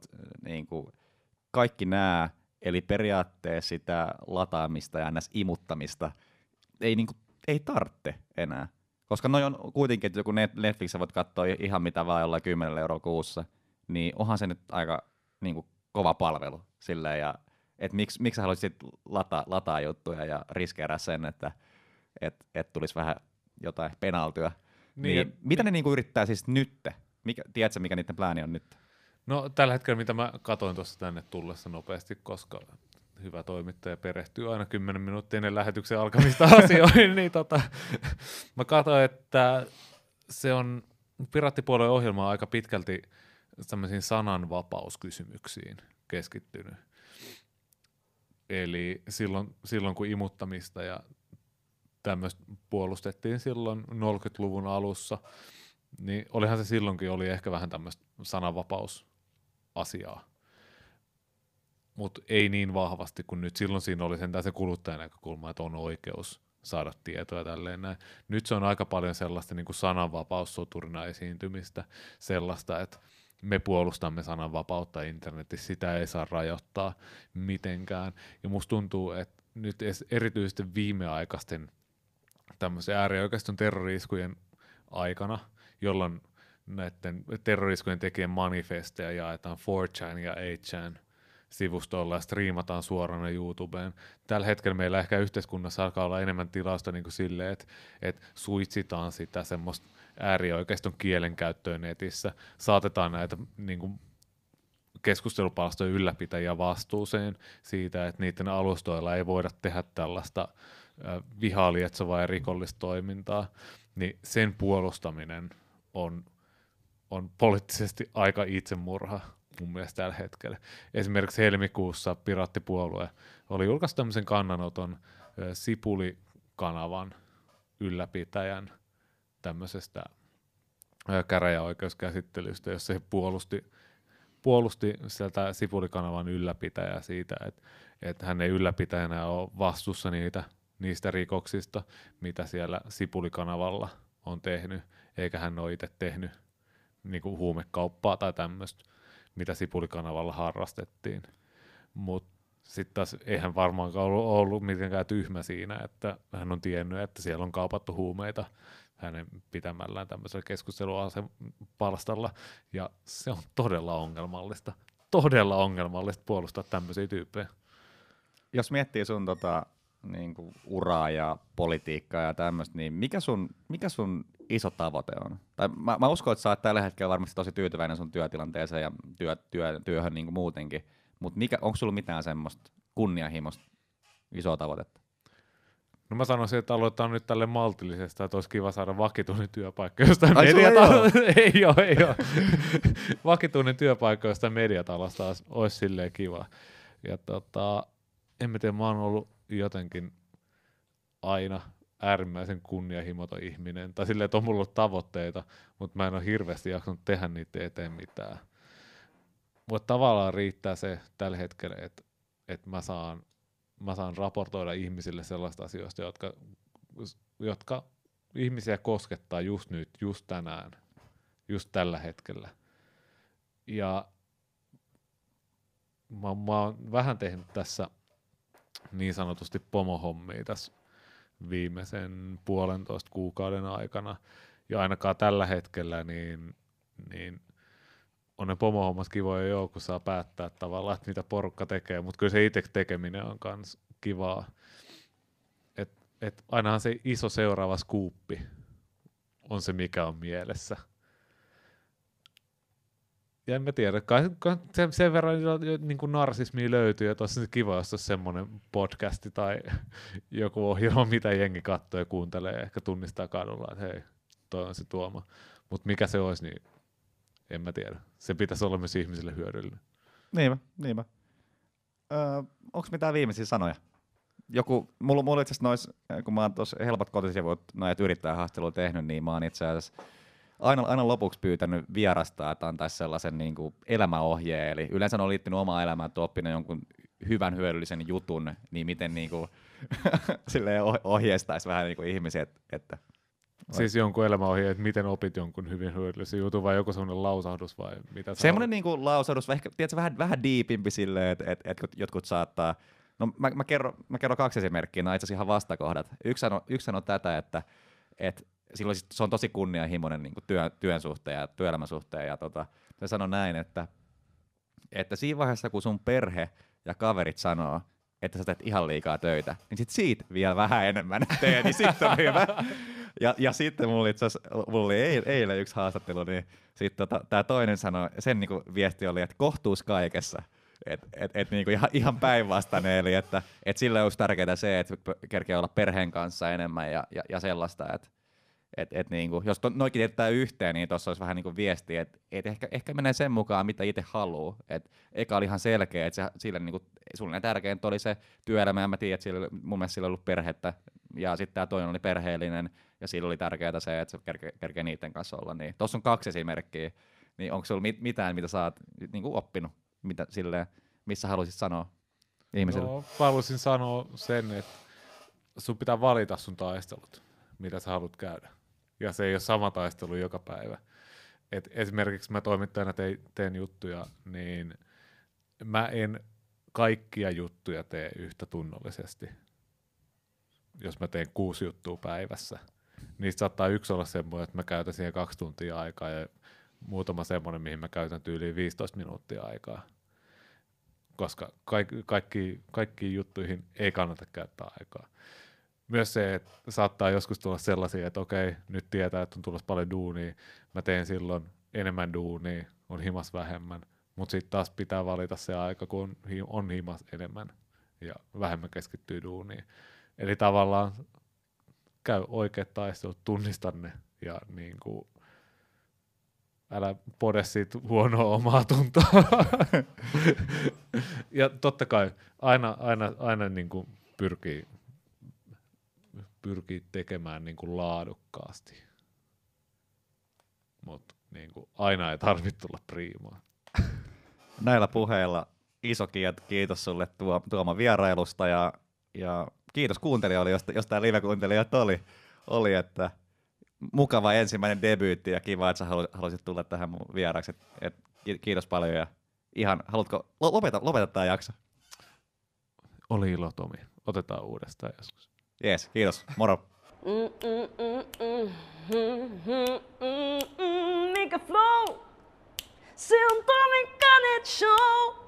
niin kuin kaikki nämä, eli periaatteessa sitä lataamista ja ns. imuttamista ei niin kuin ei tarvitse enää. Koska noin on kuitenkin, että joku Netflix voit katsoa ihan mitä vaan jollain 10 euroa kuussa, niin onhan se nyt aika niin kuin, kova palvelu silleen, ja että miksi, miksi sä haluaisit lata, lataa juttuja ja riskeerää sen, että et, et tulisi vähän jotain penaltyä. Niin, niin, mitä ne niinku yrittää siis nyt? Mikä, tiedätkö, mikä niiden plääni on nyt? No tällä hetkellä, mitä mä katoin tuossa tänne tullessa nopeasti, koska hyvä toimittaja perehtyy aina 10 minuuttia ennen lähetyksen alkamista asioihin, niin tota, mä katsoin, että se on Piraattipuolueen ohjelma aika pitkälti tämmöisiin sananvapauskysymyksiin keskittynyt. Eli silloin, silloin kun imuttamista ja tämmöistä puolustettiin silloin 40-luvun alussa, niin olihan se silloinkin oli ehkä vähän tämmöistä sananvapausasiaa mutta ei niin vahvasti kuin nyt. Silloin siinä oli sentään se kuluttajan näkökulma, että on oikeus saada tietoa tälleen näin. Nyt se on aika paljon sellaista niin kuin sananvapaussoturina esiintymistä, sellaista, että me puolustamme sananvapautta internetissä, sitä ei saa rajoittaa mitenkään. Ja musta tuntuu, että nyt erityisesti viimeaikaisten tämmöisen äärioikeiston terroriskujen aikana, jolloin näiden terroriskujen tekijän manifesteja jaetaan 4chan ja 8chan sivustolla ja striimataan suorana YouTubeen. Tällä hetkellä meillä ehkä yhteiskunnassa alkaa olla enemmän tilausta niin kuin silleen, että, että suitsitaan sitä semmoista äärioikeiston kielenkäyttöä netissä, saatetaan näitä niin kuin keskustelupalstojen ylläpitäjiä vastuuseen siitä, että niiden alustoilla ei voida tehdä tällaista vihaa lietsovaa ja rikollista toimintaa, niin sen puolustaminen on, on poliittisesti aika itsemurha mun mielestä tällä hetkellä. Esimerkiksi helmikuussa Piraattipuolue oli julkaissut tämmöisen kannanoton Sipuli-kanavan ylläpitäjän tämmöisestä käräjäoikeuskäsittelystä, jossa he puolusti, puolusti sieltä Sipulikanavan ylläpitäjää siitä, että, että hän ei ylläpitäjänä ole vastuussa niitä, niistä rikoksista, mitä siellä Sipulikanavalla on tehnyt, eikä hän ole itse tehnyt niin kuin huumekauppaa tai tämmöistä mitä Sipulikanavalla harrastettiin. Mutta sitten taas eihän varmaankaan ollut, ollut mitenkään tyhmä siinä, että hän on tiennyt, että siellä on kaupattu huumeita hänen pitämällään tämmöisellä keskusteluasem palstalla, ja se on todella ongelmallista, todella ongelmallista puolustaa tämmöisiä tyyppejä. Jos miettii sun tota, niin kuin uraa ja politiikkaa ja tämmöistä, niin mikä sun, mikä sun iso tavoite on? Tai mä, mä uskon, että sä oot tällä hetkellä varmasti tosi tyytyväinen sun työtilanteeseen ja työ, työ, työhön niin kuin muutenkin, mutta onko sulla mitään semmoista kunnianhimoista isoa tavoitetta? No mä sanoisin, että aloitetaan nyt tälle maltillisesta, että olisi kiva saada vakituinen työpaikka jostain mediatalosta. ei ole, ei ole. vakituinen työpaikka jostain mediatalosta olisi, olisi silleen kiva. Ja tota, en mä tiedä, mä oon ollut jotenkin aina äärimmäisen kunnianhimoton ihminen, tai silleen, että on mulla ollut tavoitteita, mutta mä en ole hirveästi jaksanut tehdä niitä eteen mitään. Mutta tavallaan riittää se tällä hetkellä, että, että mä, saan, mä saan raportoida ihmisille sellaista asioista, jotka, jotka ihmisiä koskettaa just nyt, just tänään, just tällä hetkellä. Ja mä, mä oon vähän tehnyt tässä niin sanotusti pomohommia tässä viimeisen puolentoista kuukauden aikana. Ja ainakaan tällä hetkellä niin, niin on ne pomohommat kivoja jo, kun saa päättää tavallaan, että mitä porukka tekee, mutta kyllä se itse tekeminen on myös kivaa. Et, et ainahan se iso seuraava skuuppi on se, mikä on mielessä – ja en mä tiedä, kai, sen, sen verran niin kuin narsismia löytyy, että olisi kiva, jos olisi semmoinen podcasti tai joku ohjelma, mitä jengi katsoo ja kuuntelee, ehkä tunnistaa kadulla, että hei, toi on se tuoma. Mutta mikä se olisi, niin en mä tiedä. Se pitäisi olla myös ihmisille hyödyllinen. Niinpä, niinpä. Öö, Onko mitään viimeisiä sanoja? Joku, mulla, mulla itse asiassa kun mä oon tuossa helpot kotisivut noita yrittäjähaastattelua tehnyt, niin mä oon itse asiassa aina, aina lopuksi pyytänyt vierasta, että antaisi sellaisen niin kuin elämäohjeen. Eli yleensä on liittynyt omaan elämään, että oppinut jonkun hyvän hyödyllisen jutun, niin miten niin kuin, ohjeistaisi vähän niin kuin ihmisiä, että, että Siis jonkun elämäohje, että miten opit jonkun hyvin hyödyllisen jutun, vai joku semmoinen lausahdus, vai mitä Semmoinen niinku lausahdus, ehkä tiedätkö, vähän, vähän diipimpi silleen, että et, et jotkut saattaa... No mä, mä, kerron, mä kerron kaksi esimerkkiä, no itse asiassa ihan vastakohdat. Yksi on, yksi on tätä, että et silloin se on tosi kunnianhimoinen niin työ, työn suhteen ja työelämän suhteen. Ja tota, se sanoi näin, että, että siinä vaiheessa, kun sun perhe ja kaverit sanoo, että sä teet ihan liikaa töitä, niin sit siitä vielä vähän enemmän tee, niin sitten on hyvä. Ja, ja sitten mulla, itse mulla oli eilen yksi haastattelu, niin sitten tota, tämä toinen sanoi, sen niinku viesti oli, että kohtuus kaikessa. Et, et, et niinku ihan, ihan päinvastainen, eli että et sille olisi tärkeää se, että kerkeä olla perheen kanssa enemmän ja, ja, ja sellaista, että et, et niinku, jos to, noikin jättää yhteen, niin tuossa olisi vähän niinku viesti, että et ehkä, ehkä menee sen mukaan, mitä itse haluaa. Et eka oli ihan selkeä, että sille niinku, sulle tärkeintä oli se työelämä, ja mä tiedän, että sillä, mun mielestä sillä oli ollut perhettä, ja sitten tämä toinen oli perheellinen, ja sillä oli tärkeää se, että se kerkee, kerkee niiden kanssa olla. Niin, tuossa on kaksi esimerkkiä, niin onko sulla mit, mitään, mitä sä oot niinku oppinut, mitä, silleen, missä haluaisit sanoa ihmisille? Joo, haluaisin sanoa sen, että sun pitää valita sun taistelut, mitä sä haluat käydä ja se ei ole sama taistelu joka päivä. Et esimerkiksi mä toimittajana te, teen juttuja, niin mä en kaikkia juttuja tee yhtä tunnollisesti. Jos mä teen kuusi juttua päivässä, niistä saattaa yksi olla semmoinen, että mä käytän siihen kaksi tuntia aikaa ja muutama semmoinen, mihin mä käytän tyyliin 15 minuuttia aikaa. koska kaikki, kaikki, kaikkiin juttuihin ei kannata käyttää aikaa. Myös se, että saattaa joskus tulla sellaisia, että okei, nyt tietää, että on tulossa paljon duunia, mä teen silloin enemmän duunia, on himas vähemmän, mutta sitten taas pitää valita se aika, kun on himas enemmän ja vähemmän keskittyy duuniin. Eli tavallaan käy oikeat taistelut, tunnista ne ja niin kuin, älä pode siitä huonoa omaa tuntoa. ja totta kai aina, aina, aina niin kuin pyrkii, pyrkii tekemään niin kuin laadukkaasti. Mutta niin kuin aina ei tarvitse tulla priimaa. Näillä puheilla iso kiitos sulle tuo, Tuoma vierailusta ja, ja kiitos kuuntelijoille, jos, jos tämä live-kuuntelijat oli, oli, että mukava ensimmäinen debyytti ja kiva, että sä haluaisit tulla tähän mun vieraksi. Et, et, kiitos paljon ja ihan, haluatko, lopeta, lopeta tämä jakso? Oli ilo, Tomi. Otetaan uudestaan joskus. Jees, kiitos. Moro. Make a flow. Se on Tomi Show.